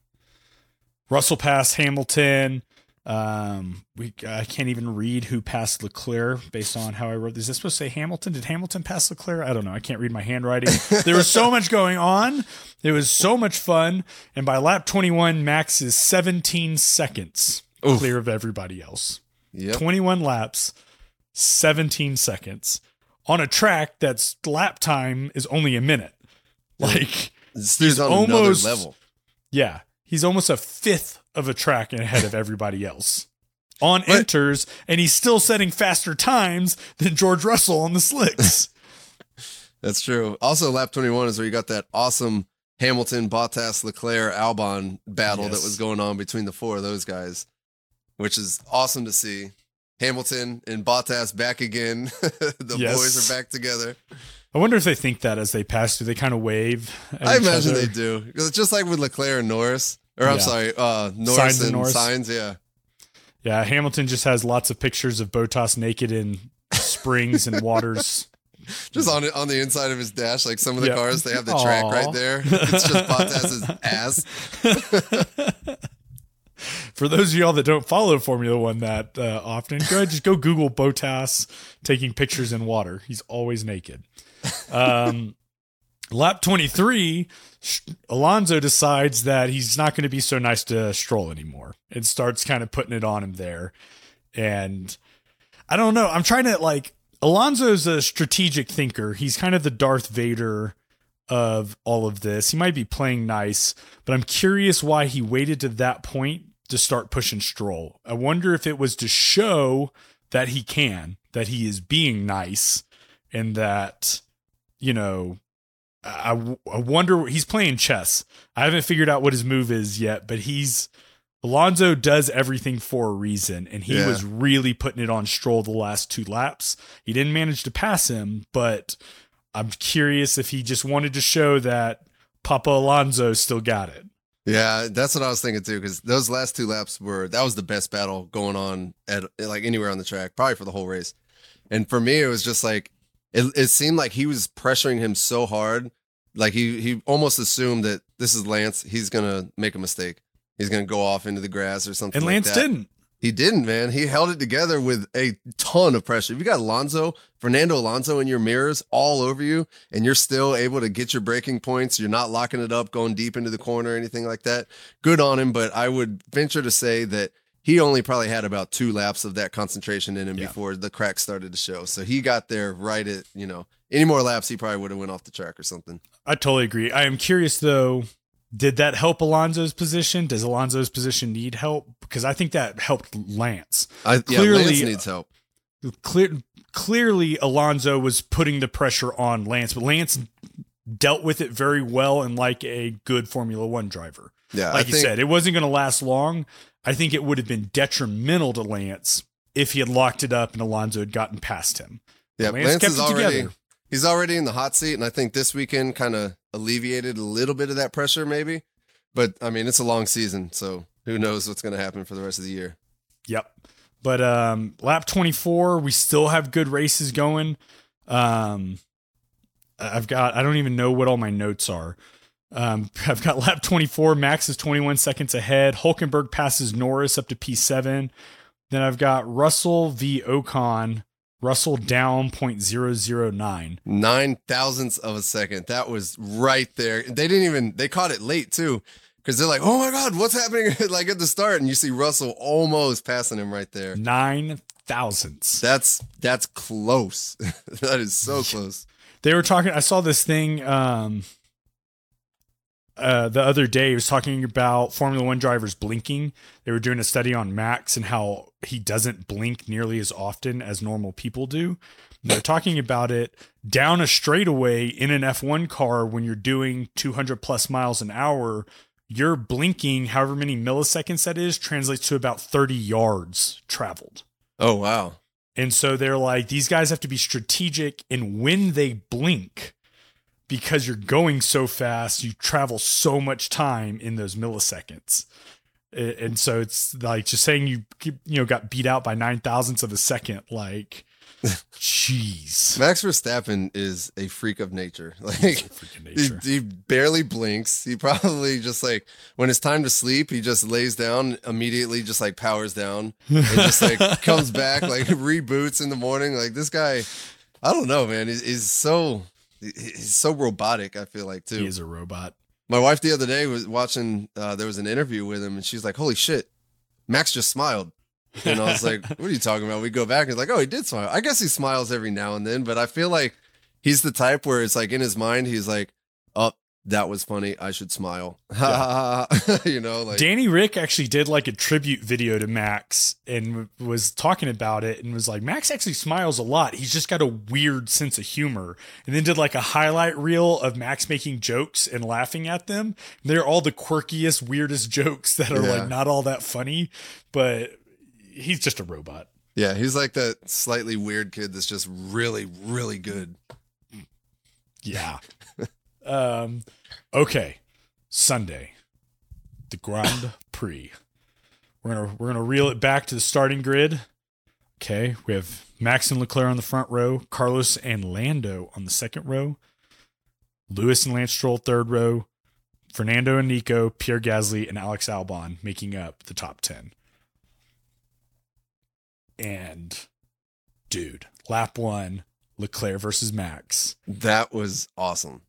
Russell passed Hamilton. Um, we I can't even read who passed Leclerc based on how I wrote. Is this supposed to say Hamilton? Did Hamilton pass Leclerc? I don't know. I can't read my handwriting. there was so much going on. It was so much fun, and by lap 21, Max is 17 seconds Oof. clear of everybody else. Yep. 21 laps, 17 seconds on a track that's lap time is only a minute. Like, This dude's on almost- another level. yeah, he's almost a fifth of a track ahead of everybody else on But- inters, and he's still setting faster times than George Russell on the slicks. That's true. Also, lap 21 is where you got that awesome Hamilton, Bottas, Leclerc, Albon battle Yes. that was going on between the four of those guys, which is awesome to see. Hamilton and Bottas back again. the Yes. boys are back together. I wonder if they think that as they pass, through, they kind of wave? at I each imagine other? they do. 'Cause it's just like with Leclerc and Norris. Or I'm Yeah. sorry, uh, Sainz and and Norris. Sainz. Yeah. Yeah, Hamilton just has lots of pictures of Bottas naked in springs and waters. Just on it on the inside of his dash, like some of the Yeah. cars, they have the track Aw. right there. It's just Bottas's ass. For those of y'all that don't follow Formula One that uh, often, go ahead, just go Google Bottas taking pictures in water. He's always naked. Um, lap 23, Sh- Alonso decides that he's not going to be so nice to Stroll anymore and starts kind of putting it on him there. And I don't know. I'm trying to like, Alonso's a strategic thinker. He's kind of the Darth Vader of all of this. He might be playing nice, but I'm curious why he waited to that point to start pushing Stroll. I wonder if it was to show that he can, that he is being nice, and that, you know, I, I wonder, he's playing chess. I haven't figured out what his move is yet, but he's, Alonso does everything for a reason, and he Yeah. was really putting it on Stroll the last two laps. He didn't manage to pass him, but I'm curious if he just wanted to show that Papa Alonso still got it. Yeah, that's what I was thinking too. Because those last two laps were that was the best battle going on at like anywhere on the track, probably for the whole race. And for me, it was just like it. It seemed like he was pressuring him so hard, like he he almost assumed that this is Lance. He's gonna make a mistake. He's gonna go off into the grass or something. And like Lance that. didn't. He didn't, man. He held it together with a ton of pressure. If you got Alonso, Fernando Alonso in your mirrors all over you, and you're still able to get your braking points, you're not locking it up, going deep into the corner or anything like that. Good on him, but I would venture to say that he only probably had about two laps of that concentration in him Yeah. before the cracks started to show. So he got there right at, you know, any more laps, he probably would have went off the track or something. I totally agree. I am curious though, did that help Alonso's position? Does Alonso's position need help? Because I think that helped Lance. I, Clearly- yeah, Lance needs help. Clear, clearly, Alonso was putting the pressure on Lance, but Lance dealt with it very well and like a good Formula One driver. Yeah, I Like you think- said, it wasn't going to last long. I think it would have been detrimental to Lance if he had locked it up and Alonso had gotten past him. Yeah, Lance Lance, kept is it already together. he's already in the hot seat, and I think this weekend kind of alleviated a little bit of that pressure, maybe. But I mean, it's a long season, so who knows what's going to happen for the rest of the year? Yep. But um, lap 24, we still have good races going. Um, I've got, I don't even know what all my notes are. Um, I've got lap 24, Max is 21 seconds ahead. Hulkenberg passes Norris up to P7. Then I've got Russell v. Ocon, Russell down 0.009. Nine thousandths of a second. That was right there. They didn't even they caught it late too, because they're like, "Oh my god, what's happening?" like at the start, and you see Russell almost passing him right there. Nine thousandths. That's that's close. that is so close. they were talking i saw this thing um uh the other day he was talking about formula one drivers blinking. They were doing a study on max and how he doesn't blink nearly as often as normal people do. They're talking about it down a straightaway in an f1 car when you're doing 200 plus miles an hour you're blinking however many milliseconds that is translates to about 30 yards traveled. Oh wow. and so they're like, these guys have to be strategic in when they blink because you're going so fast, you travel so much time in those milliseconds. And so it's like just saying you you know got beat out by nine thousandths of a second. Like, jeez, Max Verstappen is a freak of nature. Like freaking he, nature. he barely blinks. He probably just like when it's time to sleep, he just lays down immediately, just like powers down and just like comes back, like reboots in the morning. Like this guy, I don't know, man. He's, he's so he's so robotic. I feel like too. He's a robot. My wife the other day was watching. Uh, there was an interview with him, and she's like, "Holy shit, Max just smiled." And I was like, "What are you talking about?" We go back and it's like, "Oh, he did smile." I guess he smiles every now and then, but I feel like he's the type where it's like in his mind, he's like, "Oh, that was funny. I should smile." you know, like Danny Rick actually did like a tribute video to Max and w- was talking about it and was like, Max actually smiles a lot. He's just got a weird sense of humor. And then did like a highlight reel of Max making jokes and laughing at them. They're all the quirkiest, weirdest jokes that are Yeah. like not all that funny, but he's just a robot. yeah, he's like that slightly weird kid that's just really, really good. Yeah. Um, okay. Sunday, the Grand Prix. We're gonna we're gonna reel it back to the starting grid. Okay, we have Max and Leclerc on the front row, Carlos and Lando on the second row, Lewis and Lance Stroll third row, Fernando and Nico, Pierre Gasly, and Alex Albon making up the top ten. And dude, lap one, Leclerc versus Max. That was awesome.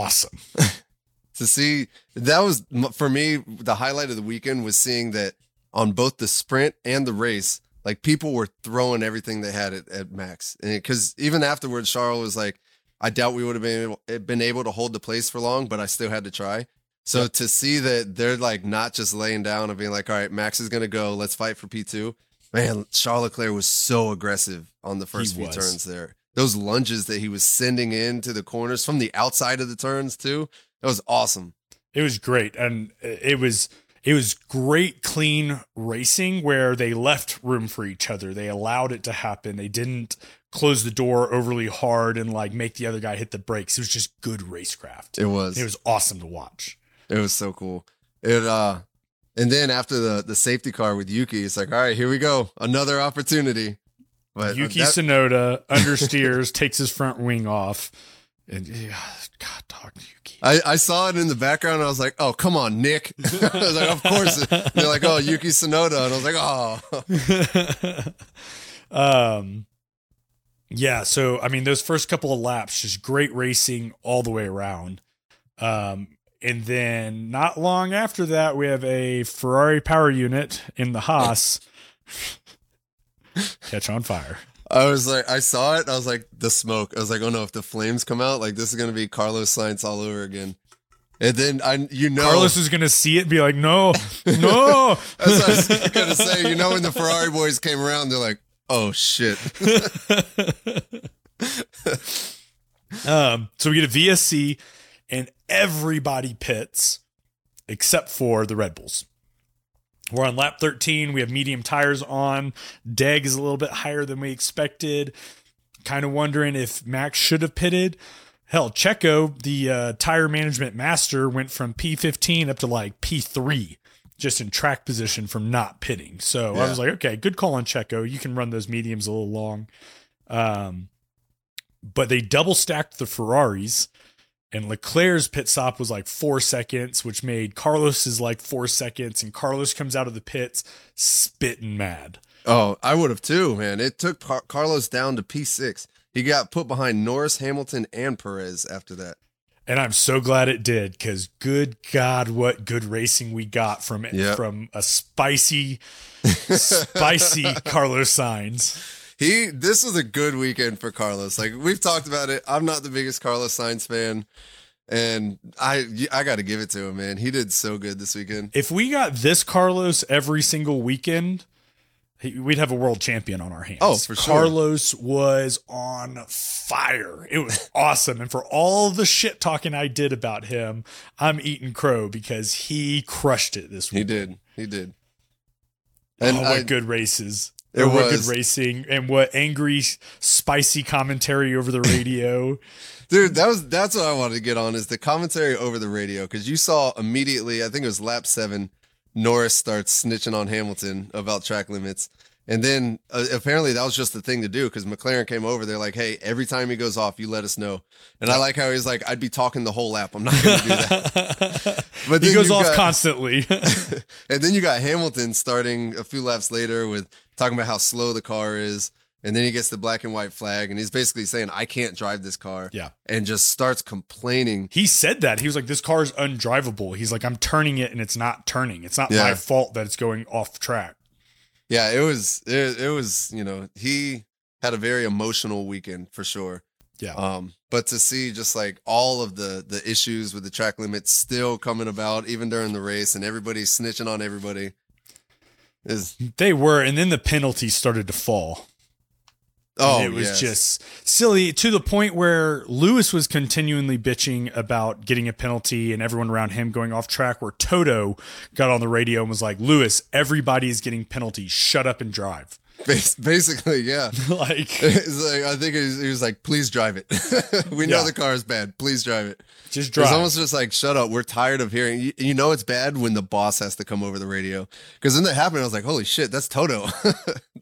Awesome. to see that was for me the highlight of the weekend was seeing that on both the sprint and the race like people were throwing everything they had at, at max. Because even afterwards charles was like i doubt we would have been able, eh, been able to hold the place for long but i still had to try. So to see that they're like not just laying down and being like all right max is going to go let's fight for p2 man charles leclerc was so aggressive on the first He few was. turns there those lunges that he was sending into the corners from the outside of the turns too that was awesome. It was great, and it was it was great, clean racing where they left room for each other. They allowed it to happen. They didn't close the door overly hard and like make the other guy hit the brakes. It was just good racecraft. It was. It was awesome to watch. It was so cool. It uh and then after the the safety car with Yuki, it's like, all right, here we go. Another opportunity. But uh, Yuki that- Tsunoda understeers, takes his front wing off, and yeah, God, dog Yuki. I, I saw it in the background and I was like, oh, come on, Nick. I was like, of course. They're like, oh, Yuki Tsunoda. And I was like, oh. um yeah so i mean those first couple of laps just great racing all the way around um and then not long after that we have a ferrari power unit in the haas catch on fire I was like, I saw it. I was like, the smoke. I was like, oh no, if the flames come out, like this is gonna be Carlos Sainz all over again. And then I, you know, carlos is gonna see it and be like no no That's what I was gonna say. You know, when the Ferrari boys came around, they're like, "Oh shit!" um, so we get a VSC, and everybody pits except for the Red Bulls. We're on lap 13. We have medium tires on. Deg is a little bit higher than we expected. Kind of wondering if Max should have pitted. Hell, Checo, the uh, tire management master, went from P15 up to like P3 just in track position from not pitting. So I was like, okay, good call on Checo. You can run those mediums a little long. Um, but they double stacked the Ferraris, and Leclerc's pit stop was like four seconds, which made Carlos's like four seconds, and Carlos comes out of the pits spitting mad. Oh, I would have too, man. It took Car- Carlos down to P6. He got put behind Norris, Hamilton, and Perez after that. And I'm so glad it did because good God, what good racing we got from it Yep. from a spicy, spicy Carlos Sainz. He this was a good weekend for Carlos. Like we've talked about it. I'm not the biggest Carlos Sainz fan, and I I got to give it to him, man. He did so good this weekend. If we got this Carlos every single weekend, we'd have a world champion on our hands. Oh, for sure. Carlos was on fire. It was awesome. And for all the shit talking I did about him, I'm eating crow because he crushed it this weekend. He did. He did. Oh, and And oh, what I- good races. It was. racing and what angry, spicy commentary over the radio. Dude, that was that's what I wanted to get on is the commentary over the radio because you saw immediately. I think it was lap seven. Norris starts snitching on Hamilton about track limits. And then uh, apparently that was just the thing to do because McLaren came over. They're like, "Hey, every time he goes off, you let us know." And I like how he's like, "I'd be talking the whole lap. I'm not going to do that." but he goes off got, constantly. and then you got Hamilton starting a few laps later with talking about how slow the car is. And then he gets the black and white flag, and he's basically saying, "I can't drive this car." Yeah, and just starts complaining. He said that he was like, "This car is undrivable." He's like, "I'm turning it, and it's not turning. It's not yeah. my fault that it's going off track." Yeah, it was. It, it was. You know, he had a very emotional weekend for sure. Yeah. Um, but to see just like all of the the issues with the track limits still coming about, even during the race, and everybody snitching on everybody, is they were, and then the penalties started to fall. Oh, and it was yes. just silly to the point where Lewis was continually bitching about getting a penalty and everyone around him going off track. Where Toto got on the radio and was like, "Lewis, everybody's getting penalties. Shut up and drive." Basically, yeah. like, like, I think he was, he was, like, "Please drive it. we know yeah. the car is bad. Please drive it. Just drive." It's almost just like, "Shut up. We're tired of hearing." You, you know, it's bad when the boss has to come over the radio because then that happened, I was like, "Holy shit, that's Toto!"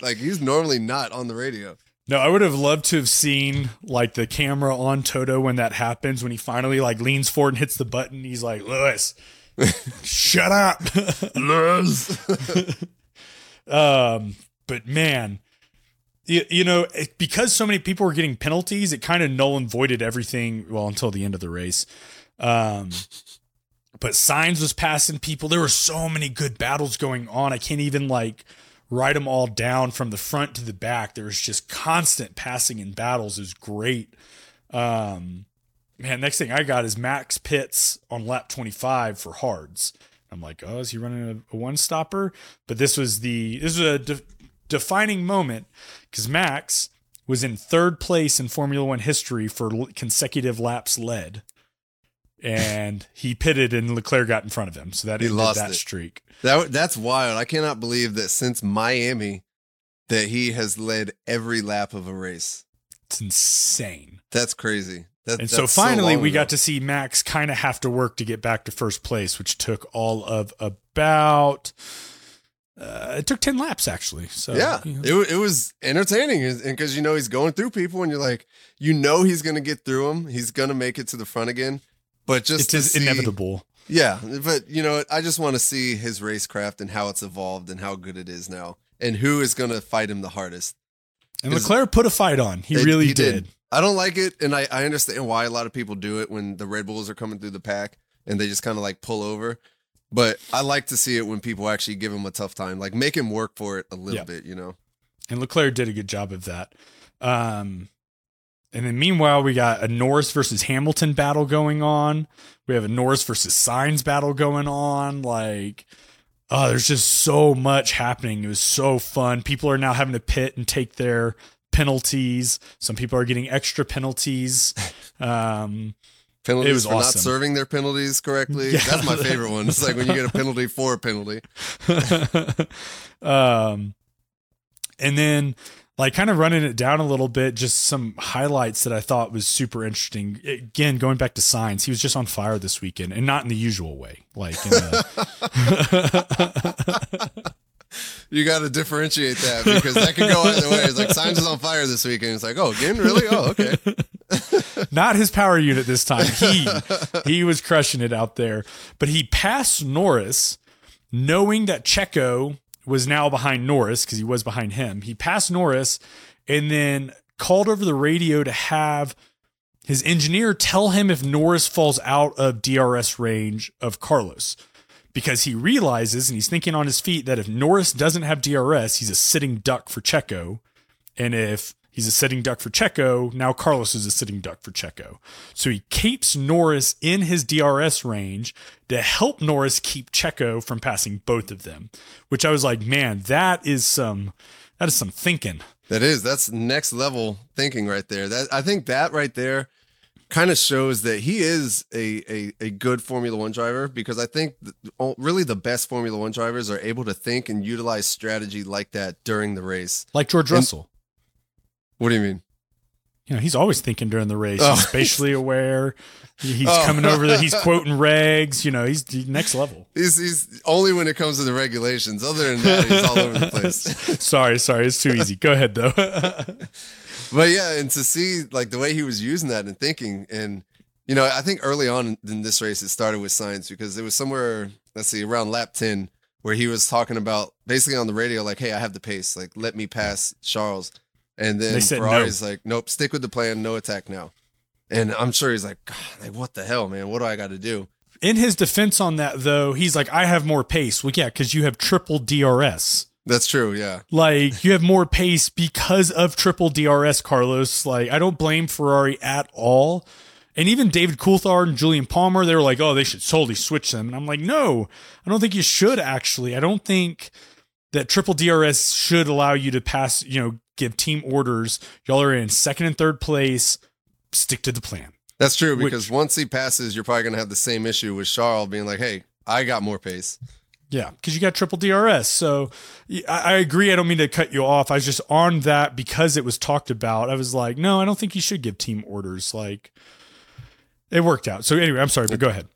like he's normally not on the radio. No, I would have loved to have seen like the camera on Toto when that happens, when he finally like leans forward and hits the button. He's like, Lewis, shut up. Lewis. um, but man, you, you know, because so many people were getting penalties, it kind of null and voided everything. Well, until the end of the race. Um, but Sainz was passing people. There were so many good battles going on. I can't even like write them all down from the front to the back. There was just constant passing in battles. is great. Um, man, next thing I got is Max Pitts on lap 25 for hards. I'm like, oh, is he running a, a one stopper? But this was the this was a de- defining moment because Max was in third place in Formula One history for consecutive laps led and he pitted and Leclerc got in front of him. So that he lost that it. streak. That that's wild. I cannot believe that since Miami that he has led every lap of a race. It's insane. That's crazy. That, and so finally so we ago. got to see Max kind of have to work to get back to first place, which took all of about uh, it took 10 laps actually. So yeah, you know. it, it was entertaining. And cause you know, he's going through people and you're like, you know, he's going to get through them. He's going to make it to the front again. But just it is see, inevitable. Yeah, but you know, I just want to see his racecraft and how it's evolved and how good it is now, and who is going to fight him the hardest. And Leclerc put a fight on. He it, really he did. did. I don't like it, and I, I understand why a lot of people do it when the Red Bulls are coming through the pack and they just kind of like pull over. But I like to see it when people actually give him a tough time, like make him work for it a little yeah. bit, you know. And Leclerc did a good job of that. Um, and then meanwhile, we got a Norris versus Hamilton battle going on. We have a Norris versus Sainz battle going on. Like, oh, there's just so much happening. It was so fun. People are now having to pit and take their penalties. Some people are getting extra penalties. Um, penalties for awesome. not serving their penalties correctly. Yeah. That's my favorite one. It's like when you get a penalty for a penalty. um, and then like kind of running it down a little bit, just some highlights that I thought was super interesting. Again, going back to Sainz, he was just on fire this weekend, and not in the usual way. Like, you got to differentiate that because that could go either way. It's like Sainz is on fire this weekend. It's like, oh, again, really? Oh, okay. not his power unit this time. He he was crushing it out there, but he passed Norris, knowing that Checo was now behind Norris because he was behind him. He passed Norris and then called over the radio to have his engineer tell him if Norris falls out of DRS range of Carlos because he realizes and he's thinking on his feet that if Norris doesn't have DRS, he's a sitting duck for Checo. And if He's a sitting duck for Checo. Now Carlos is a sitting duck for Checo. So he keeps Norris in his DRS range to help Norris keep Checo from passing both of them. Which I was like, man, that is some that is some thinking. That is that's next level thinking right there. That I think that right there kind of shows that he is a, a, a good Formula One driver because I think really the best Formula One drivers are able to think and utilize strategy like that during the race. Like George and, Russell. What do you mean? you know, he's always thinking during the race. Oh. He's spatially aware. He's Oh. coming over the, he's quoting regs, you know, he's the next level. He's he's only when it comes to the regulations. Other than that, he's all over the place. sorry, sorry, it's too easy. Go ahead though. But yeah, and to see like the way he was using that and thinking, and you know, I think early on in this race it started with Sainz because it was somewhere, let's see, around lap ten where he was talking about basically on the radio like, "Hey, I have the pace. Like, let me pass Charles." And then said no. Ferrari's like, "Nope, stick with the plan. No attack now." And I'm sure he's like, God, like, what the hell, man? What do I got to do? In his defense on that though, he's like, I have more pace. Well, yeah, because you have triple DRS. That's true. Yeah. Like you have more pace because of triple DRS, Carlos. Like I don't blame Ferrari at all. And even David Coulthard and Julian Palmer, they were like, "Oh, they should totally switch them." And I'm like, "No, I don't think you should. Actually, I don't think that triple DRS should allow you to pass. You know, give team orders. Y'all are in second and third place. Stick to the plan." That's true Which- because once he passes, you're probably going to have the same issue with Charles being like, hey, I got more pace. Yeah, because you got triple DRS. So I, agree. I don't mean to cut you off. I was just on that because it was talked about. I was like, no, I don't think you should give team orders. Like it worked out. So anyway, I'm sorry, but go ahead.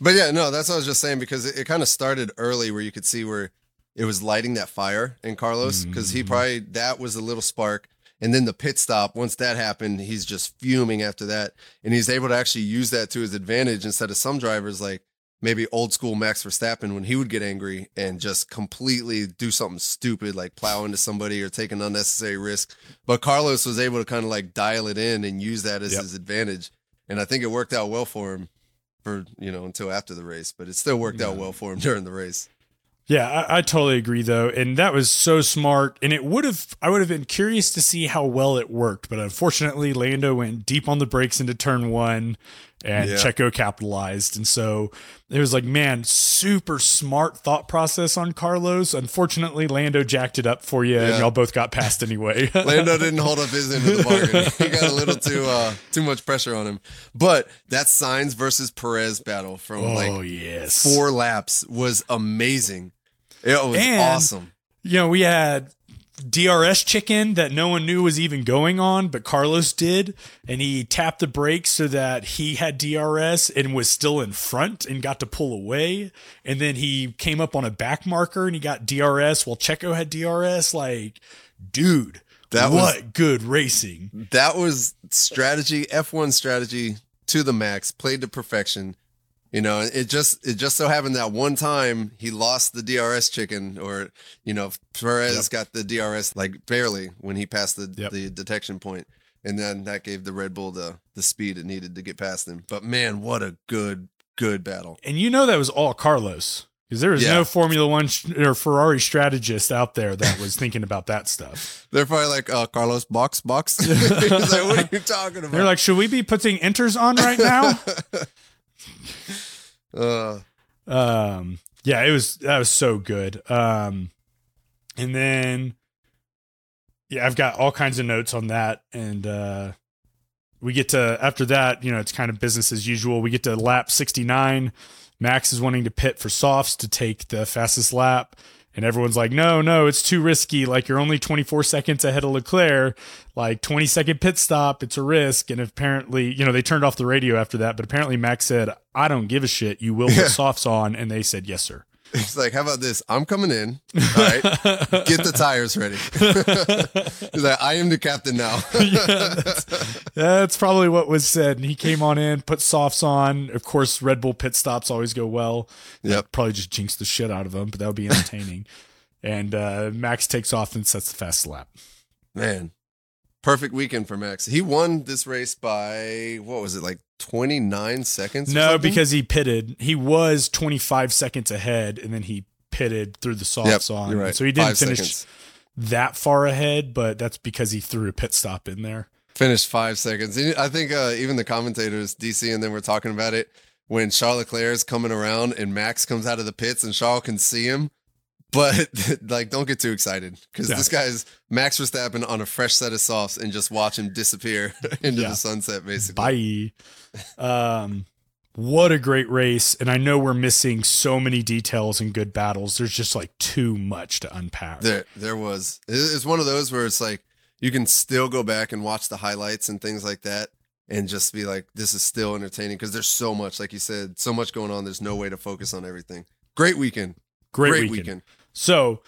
But yeah, no, that's what I was just saying because it, it kind of started early where you could see where it was lighting that fire in Carlos because he Mhm. probably, that was a little spark. And then the pit stop, once that happened, he's just fuming after that. And he's able to actually use that to his advantage instead of some drivers like maybe old school Max Verstappen when he would get angry and just completely do something stupid like plow into somebody or take an unnecessary risk. But Carlos was able to kind of like dial it in and use that as Yep. his advantage. And I think it worked out well for him for, you know, until after the race, but it still worked out well for him during the race. Yeah, I, I totally agree though, and that was so smart. And it would have, I would have been curious to see how well it worked, but unfortunately, Lando went deep on the brakes into turn one, and Yeah. Checo capitalized. And so it was like, man, super smart thought process on Carlos. Unfortunately, Lando jacked it up for you, and y'all both got passed anyway. Lando didn't hold up his end of the bargain. he got a little too uh too much pressure on him. But that Sainz versus Perez battle from oh like yes, four laps was amazing. It was And- awesome. you know, we had DRS chicken that no one knew was even going on, but Carlos did. And he tapped the brakes so that he had DRS and was still in front and got to pull away. And then he came up on a back marker and he got DRS while Checo had DRS. Like, dude, That was- what good racing. That was strategy, F1 strategy to the max, played to perfection. You know, it just it just so happened that one time he lost the DRS chicken, or you know, Perez Yep. got the DRS like barely when he passed the Yep. the detection point, and then that gave the Red Bull the the speed it needed to get past him. But man, what a good good battle! And you know that was all Carlos. Because there was Yeah. no Formula One sh- or Ferrari strategist out there that was thinking about that stuff. They're probably like, uh, Carlos, box, box. Like, what are you talking about? They're like, should we be putting inters on right now? Uh, um yeah it was that was so good. Um and then yeah i've got all kinds of notes on that. And uh we get to after that you know it's kind of business as usual. We get to lap 69 max is wanting to pit for softs to take the fastest lap and everyone's like no no it's too risky. Like you're only 24 seconds ahead of leclerc. Like 20 second pit stop it's a risk. And apparently you know they turned off the radio after that but apparently max said i don't give a shit. You will put softs on. And they said yes sir he's like, how about this? I'm coming in. All right. Get the tires ready. He's like, I am the captain now. Yeah, that's, that's probably what was said. And he came on in, put softs on. Of course, Red Bull pit stops always go well. Yep. Probably just jinx the shit out of them, but that would be entertaining. and uh, Max takes off and sets the fast lap. Man, perfect weekend for Max. He won this race by, what was it, like 29 seconds? No, because he pitted. He was 25 seconds ahead, and then he pitted through the softs Yep, on. right. So he didn't Five finish seconds. that far ahead, but that's because he threw a pit stop in there. Finished five seconds. I think uh, even the commentators, DC, and then we're talking about it when Charles Leclerc is coming around and Max comes out of the pits and Charles can see him. But like, don't get too excited because Yeah. this guy's Max Verstappen on a fresh set of softs and just watch him disappear into Yeah. the sunset, basically. Bye. Um, what a great race. And I know we're missing so many details and good battles. There's just like too much to unpack. There, there was. It's one of those where it's like you can still go back and watch the highlights and things like that and just be like, this is still entertaining because there's so much, like you said, so much going on. There's no way to focus on everything. Great weekend. Great, Great weekend. weekend. So,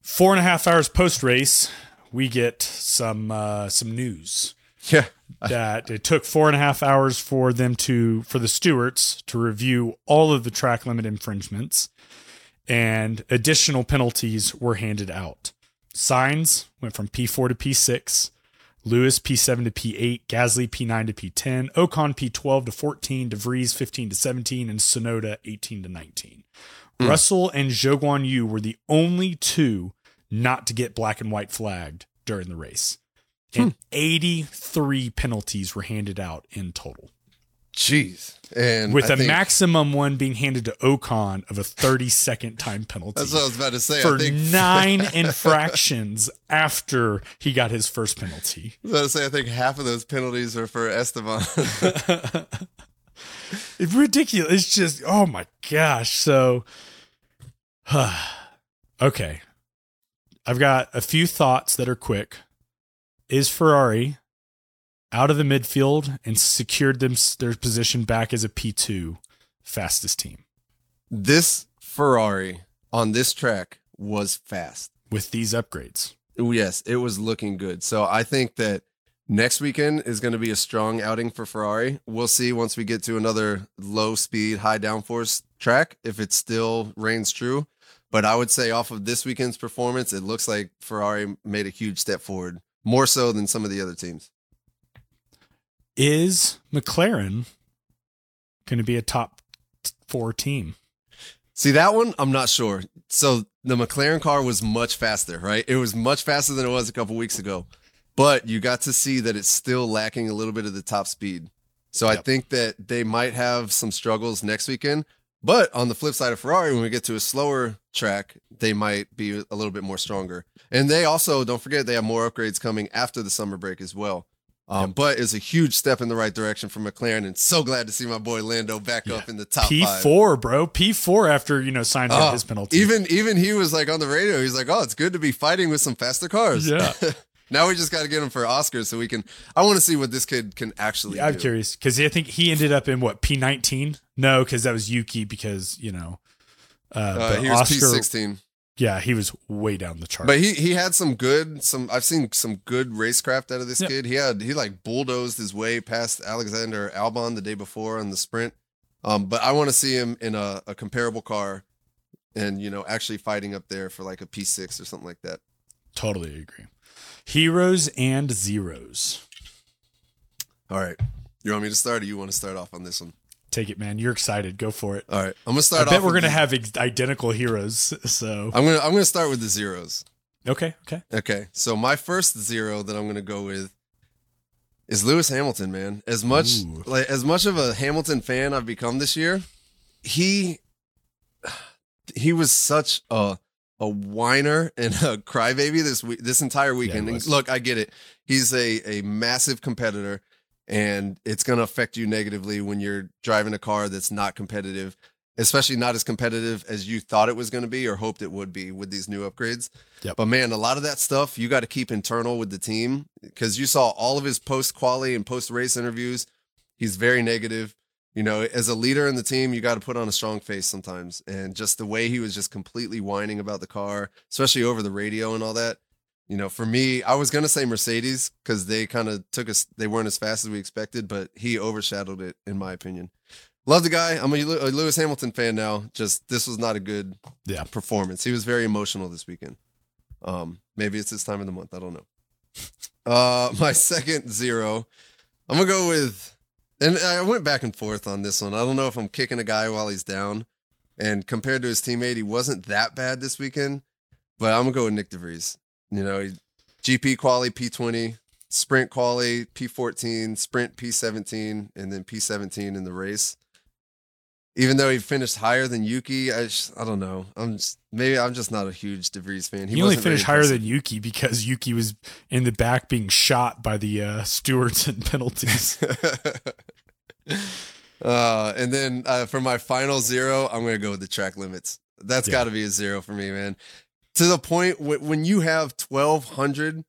four and a half hours post race, we get some uh, some news Yeah. that it took four and a half hours for them to for the stewards to review all of the track limit infringements, and additional penalties were handed out. Sainz went from P4 to P6. Lewis P7 to P8, Gasly P9 to P10, Ocon P12 to 14, DeVries 15 to 17, and Tsunoda 18 to 19. Hmm. Russell and Zhou Yu were the only two not to get black and white flagged during the race. And 83 penalties were handed out in total, Jeez. And with I a think- maximum one being handed to Ocon of a 30 second time penalty That's what I was about to say. for I think nine infractions after he got his first penalty. I was about to say I think half of those penalties are for Esteban. it's ridiculous. It's just oh my gosh. So huh. okay. I've got a few thoughts that are quick. Is Ferrari out of the midfield and secured them their position back as a P2 fastest team this Ferrari on this track was fast. with these upgrades? Yes, it was looking good. So I think that next weekend is going to be a strong outing for Ferrari. We'll see once we get to another low speed, high downforce track if it still reigns true. But I would say off of this weekend's performance, it looks like Ferrari made a huge step forward, more so than some of the other teams. Is McLaren going to be a top four team? See that one? I'm not sure. So the McLaren car was much faster, right? It was much faster than it was a couple weeks ago. But you got to see that it's still lacking a little bit of the top speed. So I think that they might have some struggles next weekend. But on the flip side of Ferrari, when we get to a slower track, they might be a little bit more stronger. And they also, don't forget, they have more upgrades coming after the summer break as well. Um, But it's a huge step in the right direction for McLaren. And so glad to see my boy Lando back Yeah. up in the top P four, bro. P four after you know got Oh, his penalty. Even even he was like on the radio. He's like, "Oh, it's good to be fighting with some faster cars." Yeah. now we just got to get him for Oscars so we can. I want to see what this kid can actually. Yeah, I'm do. curious because I think he ended up in what P nineteen. No, because that was Yuki. Because you know, uh, Uh, he was Oscar, P sixteen, Yeah, he was way down the chart. but he he had some good. Some I've seen some good racecraft out of this Yep. kid. He had he like bulldozed his way past Alexander Albon the day before on the sprint. Um, but I want to see him in a, a comparable car, and you know actually fighting up there for like a P six or something like that. totally agree. Heroes and zeros. All right, you want me to start, or you want to start off on this one? Take it, man. You're excited. Go for it. All right, I'm gonna start I bet off we're gonna the- have ex- identical heroes. So I'm gonna I'm gonna start with the zeros. okay, okay. Okay, so my first zero that I'm gonna go with is Lewis Hamilton. Man, as much Ooh. like as much of a Hamilton fan I've become this year, he he was such a a whiner and a crybaby this week this entire weekend. And look, I get it. He's a a massive competitor, and it's gonna affect you negatively when you're driving a car that's not competitive. Especially not as competitive as you thought it was going to be or hoped it would be with these new upgrades. But man, a lot of that stuff you got to keep internal with the team because you saw all of his post quality and post race interviews. He's very negative. You know, as a leader in the team, you got to put on a strong face sometimes. And just the way he was just completely whining about the car, especially over the radio and all that. You know, for me, I was gonna say Mercedes because they kind of took us. They weren't as fast as we expected, but he overshadowed it, in my opinion. Love the guy. I'm a Lewis Hamilton fan now. Just this was not a good Yeah. performance. He was very emotional this weekend. Um, maybe it's this time of the month. I don't know. Uh, my second zero, I'm gonna go with, and I went back and forth on this one. I don't know if I'm kicking a guy while he's down, and compared to his teammate, he wasn't that bad this weekend. But I'm gonna go with Nick DeVries. You know, GP quali P20, sprint quali P14, sprint P17, and then P17 in the race. Even though he finished higher than Yuki, I just, I don't know. I'm just maybe I'm just not a huge DeVries fan. He, only finished higher than Yuki because Yuki was in the back being shot by the uh, stewards and penalties. uh, and then uh, for my final zero, I'm going to go with the track limits. That's Yeah. got to be a zero for me, man. To the point wh- when you have 1,200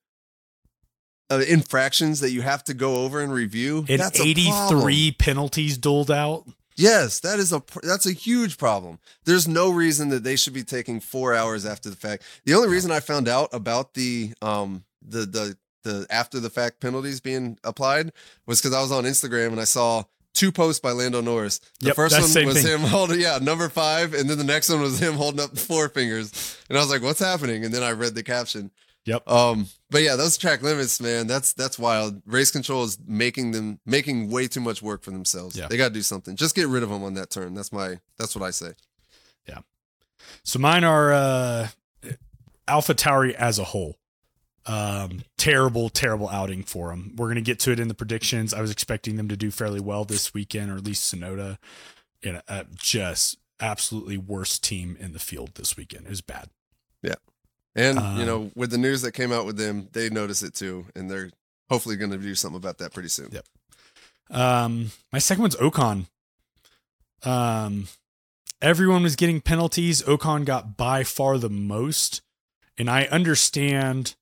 uh, infractions that you have to go over and review. And that's 83 problem. penalties doled out. Yes, that is a that's a huge problem. There's no reason that they should be taking four hours after the fact. The only reason I found out about the um the the the after the fact penalties being applied was because I was on Instagram and I saw two posts by Lando Norris. The Yep, first one was thing. him holding yeah number five, and then the next one was him holding up the four fingers, and I was like, "What's happening?" And then I read the caption. Yep. Um, but yeah, those track limits, man, that's that's wild. Race control is making them making way too much work for themselves. Yeah. They got to do something. Just get rid of them on that turn. That's my that's what I say. Yeah. So mine are uh Alpha Tauri as a whole. Um terrible, terrible outing for them. We're gonna get to it in the predictions. I was expecting them to do fairly well this weekend, or at least Tsunoda. And uh, just absolutely worst team in the field this weekend. It was bad. And Um, you know, with the news that came out with them, they notice it too, and they're hopefully going to do something about that pretty soon. Yep. Um, my second one's Ocon. Um, everyone was getting penalties. Ocon got by far the most, and I understand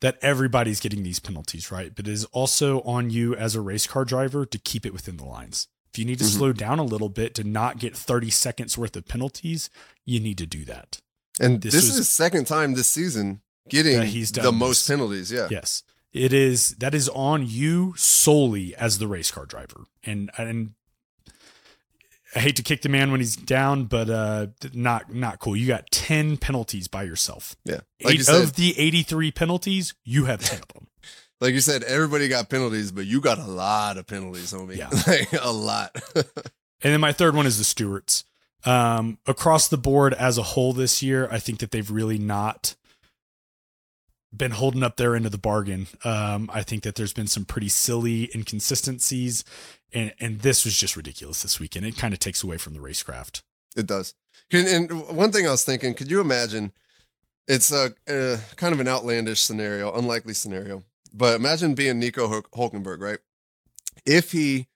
that everybody's getting these penalties, right? But it is also on you as a race car driver to keep it within the lines. If you need to Mhm. slow down a little bit to not get 30 seconds worth of penalties, you need to do that. And This this, was- is his second time this season getting he's the this. most penalties. Yeah. Yes. It is that is on you solely as the race car driver. And and I hate to kick the man when he's down, but uh not not cool. You got 10 penalties by yourself. Yeah. Like you said, of the 83 penalties, you have 10 of them. like you said, everybody got penalties, but you got a lot of penalties, homie. Yeah. like a lot. And then my third one is the stewards. Um, across the board as a whole this year, I think that they've really not been holding up their end of the bargain. Um, I think that there's been some pretty silly inconsistencies, and and this was just ridiculous this weekend. It kind of takes away from the racecraft. It does. And one thing I was thinking, could you imagine? It's a, a kind of an outlandish scenario, unlikely scenario. But imagine being Nico Hulk- Hulkenberg, right? If he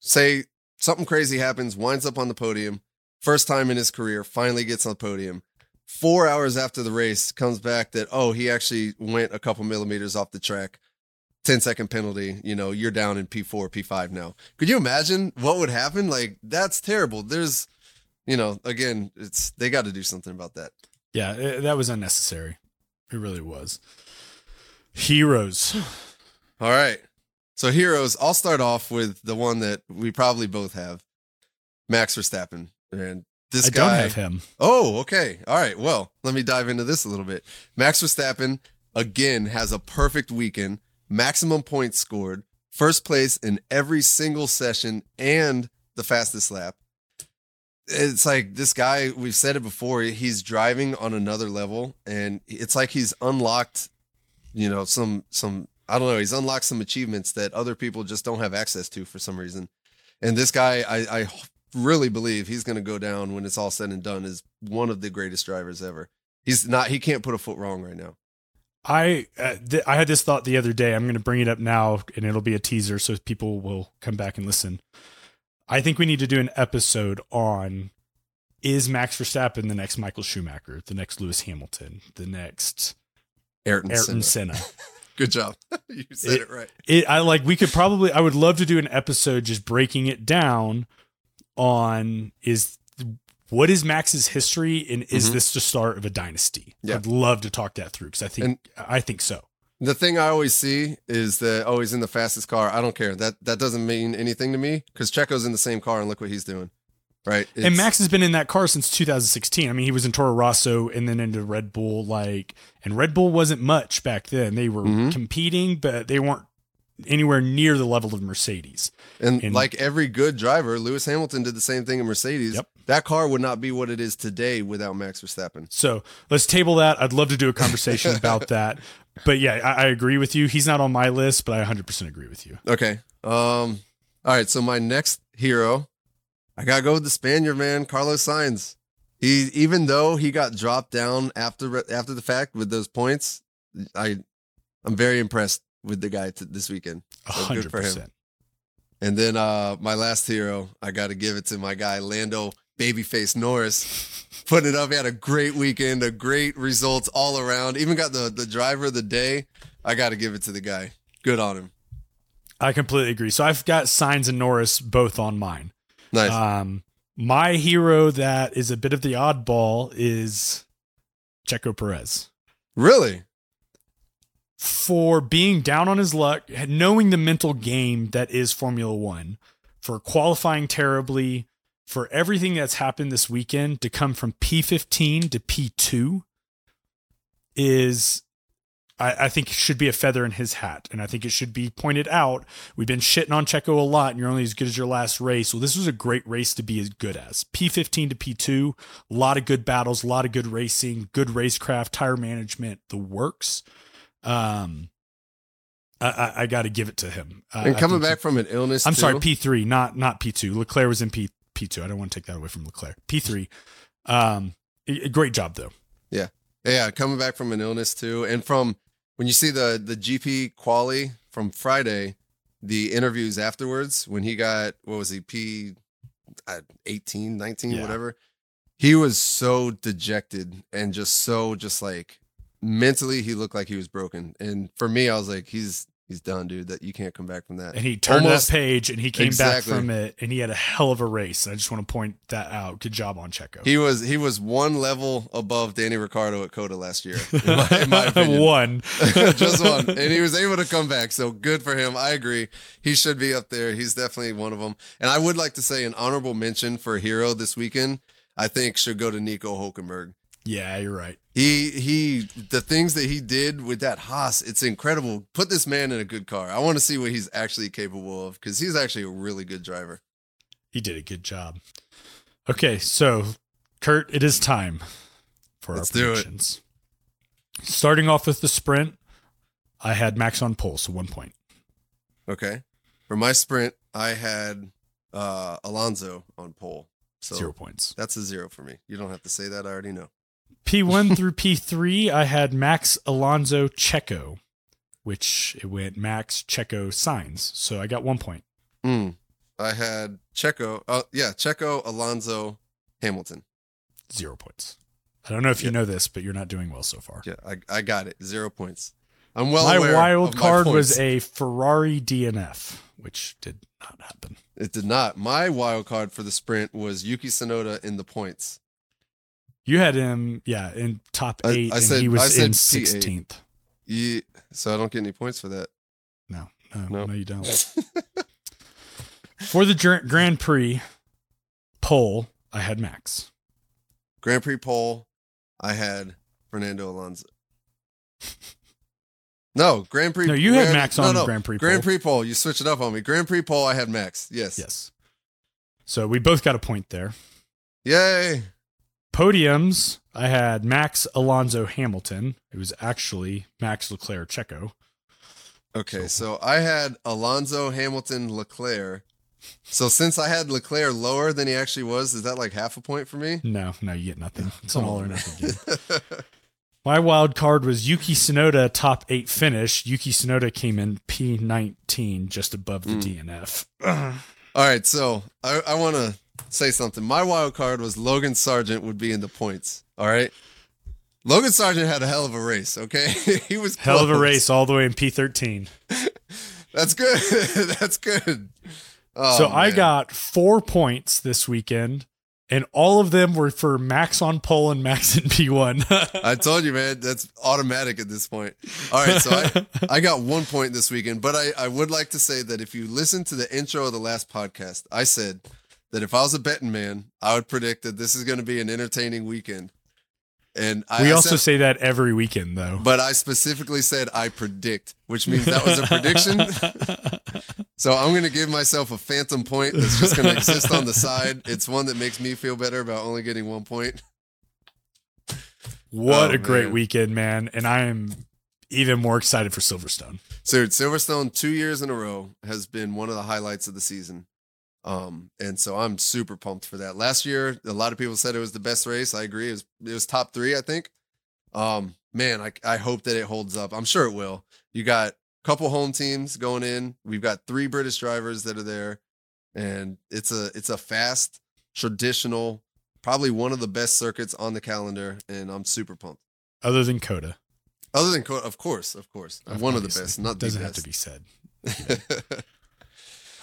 say something crazy happens, winds up on the podium, first time in his career, finally gets on the podium. Four hours after the race, comes back that oh he actually went a couple millimeters off the track. 10 second penalty, you know, you're down in P4, P5 now. Could you imagine what would happen? Like, that's terrible. There's, you know, again, it's they got to do something about that. Yeah, it- that was unnecessary. It really was. Heroes. All right. So heroes, I'll start off with the one that we probably both have. Max Verstappen. And this I guy don't have him. Oh, okay. All right. Well, let me dive into this a little bit. Max Verstappen again has a perfect weekend, maximum points scored, first place in every single session and the fastest lap. It's like this guy, we've said it before, he's driving on another level and it's like he's unlocked, you know, some some I don't know, he's unlocked some achievements that other people just don't have access to for some reason. And this guy, I, I really believe he's going to go down when it's all said and done as one of the greatest drivers ever. He's not. He can't put a foot wrong right now. I uh, th- I had this thought the other day. I'm going to bring it up now, and it'll be a teaser, so people will come back and listen. I think we need to do an episode on is Max Verstappen the next Michael Schumacher, the next Lewis Hamilton, the next Ayrton, Ayrton Senna. Senna. Good job. you said it, right. it, I like we could probably. I would love to do an episode just breaking it down on is what is Max's history and is Mhm. this the start of a dynasty? Yeah. I'd love to talk that through because I think And- I think so. The thing I always see is that oh, he's in the fastest car. I don't care. That that doesn't mean anything to me because Checo's in the same car and look what he's doing. Right. and Max has been in that car since 2016. I mean, he was in Toro Rosso and then into Red Bull. Like, and Red Bull wasn't much back then. They were Mhm. competing, but they weren't anywhere near the level of Mercedes. And, And- like every good driver, Lewis Hamilton did the same thing in Mercedes. Yep. That car would not be what it is today without Max Verstappen. So let's table that. I'd love to do a conversation about that. But yeah, I, I agree with you. He's not on my list, but I 100% agree with you. Okay. Um. All right. So my next hero, I gotta go with the Spaniard man, Carlos Sainz. He even though he got dropped down after after the fact with those points, I I'm very impressed with the guy t- this weekend. So good for him. 100%. And then uh my last hero, I got to give it to my guy Lando babyface Norris putting it up. He had a great weekend, a great results all around. Even got the the driver of the day. I got to give it to the guy. Good on him. I completely agree. So I've got Sainz and Norris both on mine. Nice. Um, my hero that is a bit of the oddball is Checo Perez. really? For being down on his luck, knowing the mental game that is Formula One, for qualifying terribly, for everything that's happened this weekend to come from P15 to P2 is I, I think should be a feather in his hat. And I think it should be pointed out. We've been shitting on Checo a lot, and you're only as good as your last race. Well, this was a great race to be as good as. P15 to P2, a lot of good battles, a lot of good racing, good racecraft, tire management, the works. Um, I, I, I got to give it to him. Uh, and coming back from an illness. I'm too. sorry, P3, not not P2. Leclerc was in P P2. I don't want to take that away from Leclerc. P3. Um, a- a great job though. Yeah, yeah, coming back from an illness too, and from when you see the the GP quali from Friday, the interviews afterwards when he got what was he P uh, 18, 19, Yeah. whatever. He was so dejected and just so just like mentally he looked like he was broken. And for me, I was like, he's he's done, dude. That you can't come back from that. And he turned Almost- that page and he came Exactly. back from it and he had a hell of a race. I just want to point that out. Good job on Checo. He was he was one level above Danny Ricciardo at COTA last year, in my, in my opinion. One. just one and he was able to come back so good for him i agree he should be up there he's definitely one of them and i would like to say an honorable mention for hero this weekend i think should go to nico hulkenberg Yeah, you're right. he he the things that he did with that haas it's incredible put this man in a good car i want to see what he's actually capable of because he's actually a really good driver He did a good job. Okay, so Kurt, it is time for Let's our predictions. Starting off with the sprint, I had Max on pole, so one point. okay for my sprint i had uh alonso on pole so Zero points. that's a zero for me you don't have to say that i already know P1 through P3, I had Max Alonso Checo, which it went Max Checo Sainz. So I got one point. Mm. I had Checo. Uh, yeah, Checo, Alonso, Hamilton. Zero points. I don't know if you know this, but you're not doing well so far. Yeah, I, I got it. Zero points. I'm well my aware. wild of my card was a Ferrari DNF, which did not happen. It did not. My wild card for the sprint was Yuki Tsunoda in the points. You had him, yeah, in top eight, I and said- he I was in sixteenth. Yeah, so I don't get any points for that. No, no, No. no, you don't. For the Grand Prix pole, I had Max. Grand Prix pole, I had Fernando Alonso. No, Grand Prix. No, you had Max on no, Grand Prix Grand. Prix pole. You switched it up on me. Grand Prix pole, I had Max. Yes. Yes. So we both got a point there. Yay. Podiums, I had Max Alonso Hamilton. It was actually Max Leclerc Checo. Okay, So- so I had Alonso, Hamilton, Leclerc. So since I had Leclerc lower than he actually was, is that like half a point for me? No, no, you get nothing. It's an all or on. nothing game. My wild card was Yuki Tsunoda top eight finish. Yuki Tsunoda came in P19, just above the Mm. DNF. All right, so I, I want to say something. My wild card was Logan Sargeant would be in the points. All right, Logan Sargeant had a hell of a race. Okay, he was Hell of a race all the way in P13. That's good. That's good. Oh, so I got four points this weekend, and all of them were for Max on pole and Max in P1. I told you, man. That's automatic at this point. All right, so I, I got one point this weekend, but I, I would like to say that if you listen to the intro of the last podcast, I said that if I was a betting man, I would predict that this is going to be an entertaining weekend. And I, we also said- say that every weekend, though. but I specifically said I predict, which means that was a prediction. so I'm going to give myself a phantom point that's just going to exist on the side. It's one that makes me feel better about only getting one point. what Oh, a great man. weekend, man! And I am even more excited for Silverstone. So Silverstone, two years in a row, has been one of the highlights of the season. Um, and so I'm super pumped for that. Last year, a lot of people said it was the best race. I agree. It was, it was top three, I think. Um, man, I, I hope that it holds up. I'm sure it will. You got a couple home teams going in. We've got three British drivers that are there, and it's a it's a fast traditional, probably one of the best circuits on the calendar, and I'm super pumped. Other than COTA. Other than COTA, of course, of course, one of the best, not doesn't best. have to be said.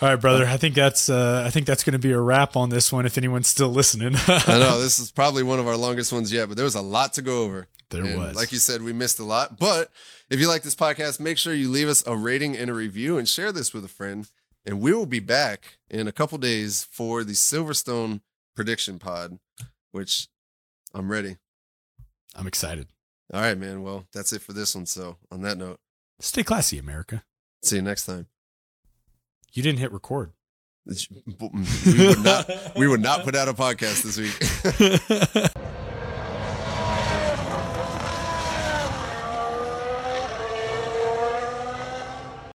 All right, brother. I think that's uh, I think that's going to be a wrap on this one. If anyone's still listening, I know this is probably one of our longest ones yet, but there was a lot to go over. There And was. Like you said, we missed a lot. But if you like this podcast, make sure you leave us a rating and a review and share this with a friend. And we will be back in a couple days for the Silverstone prediction pod, which I'm ready. I'm excited. All right, man. Well, that's it for this one. So, on that note, Stay classy, America. see you next time. You didn't hit record. We would not, we would not put out a podcast this week.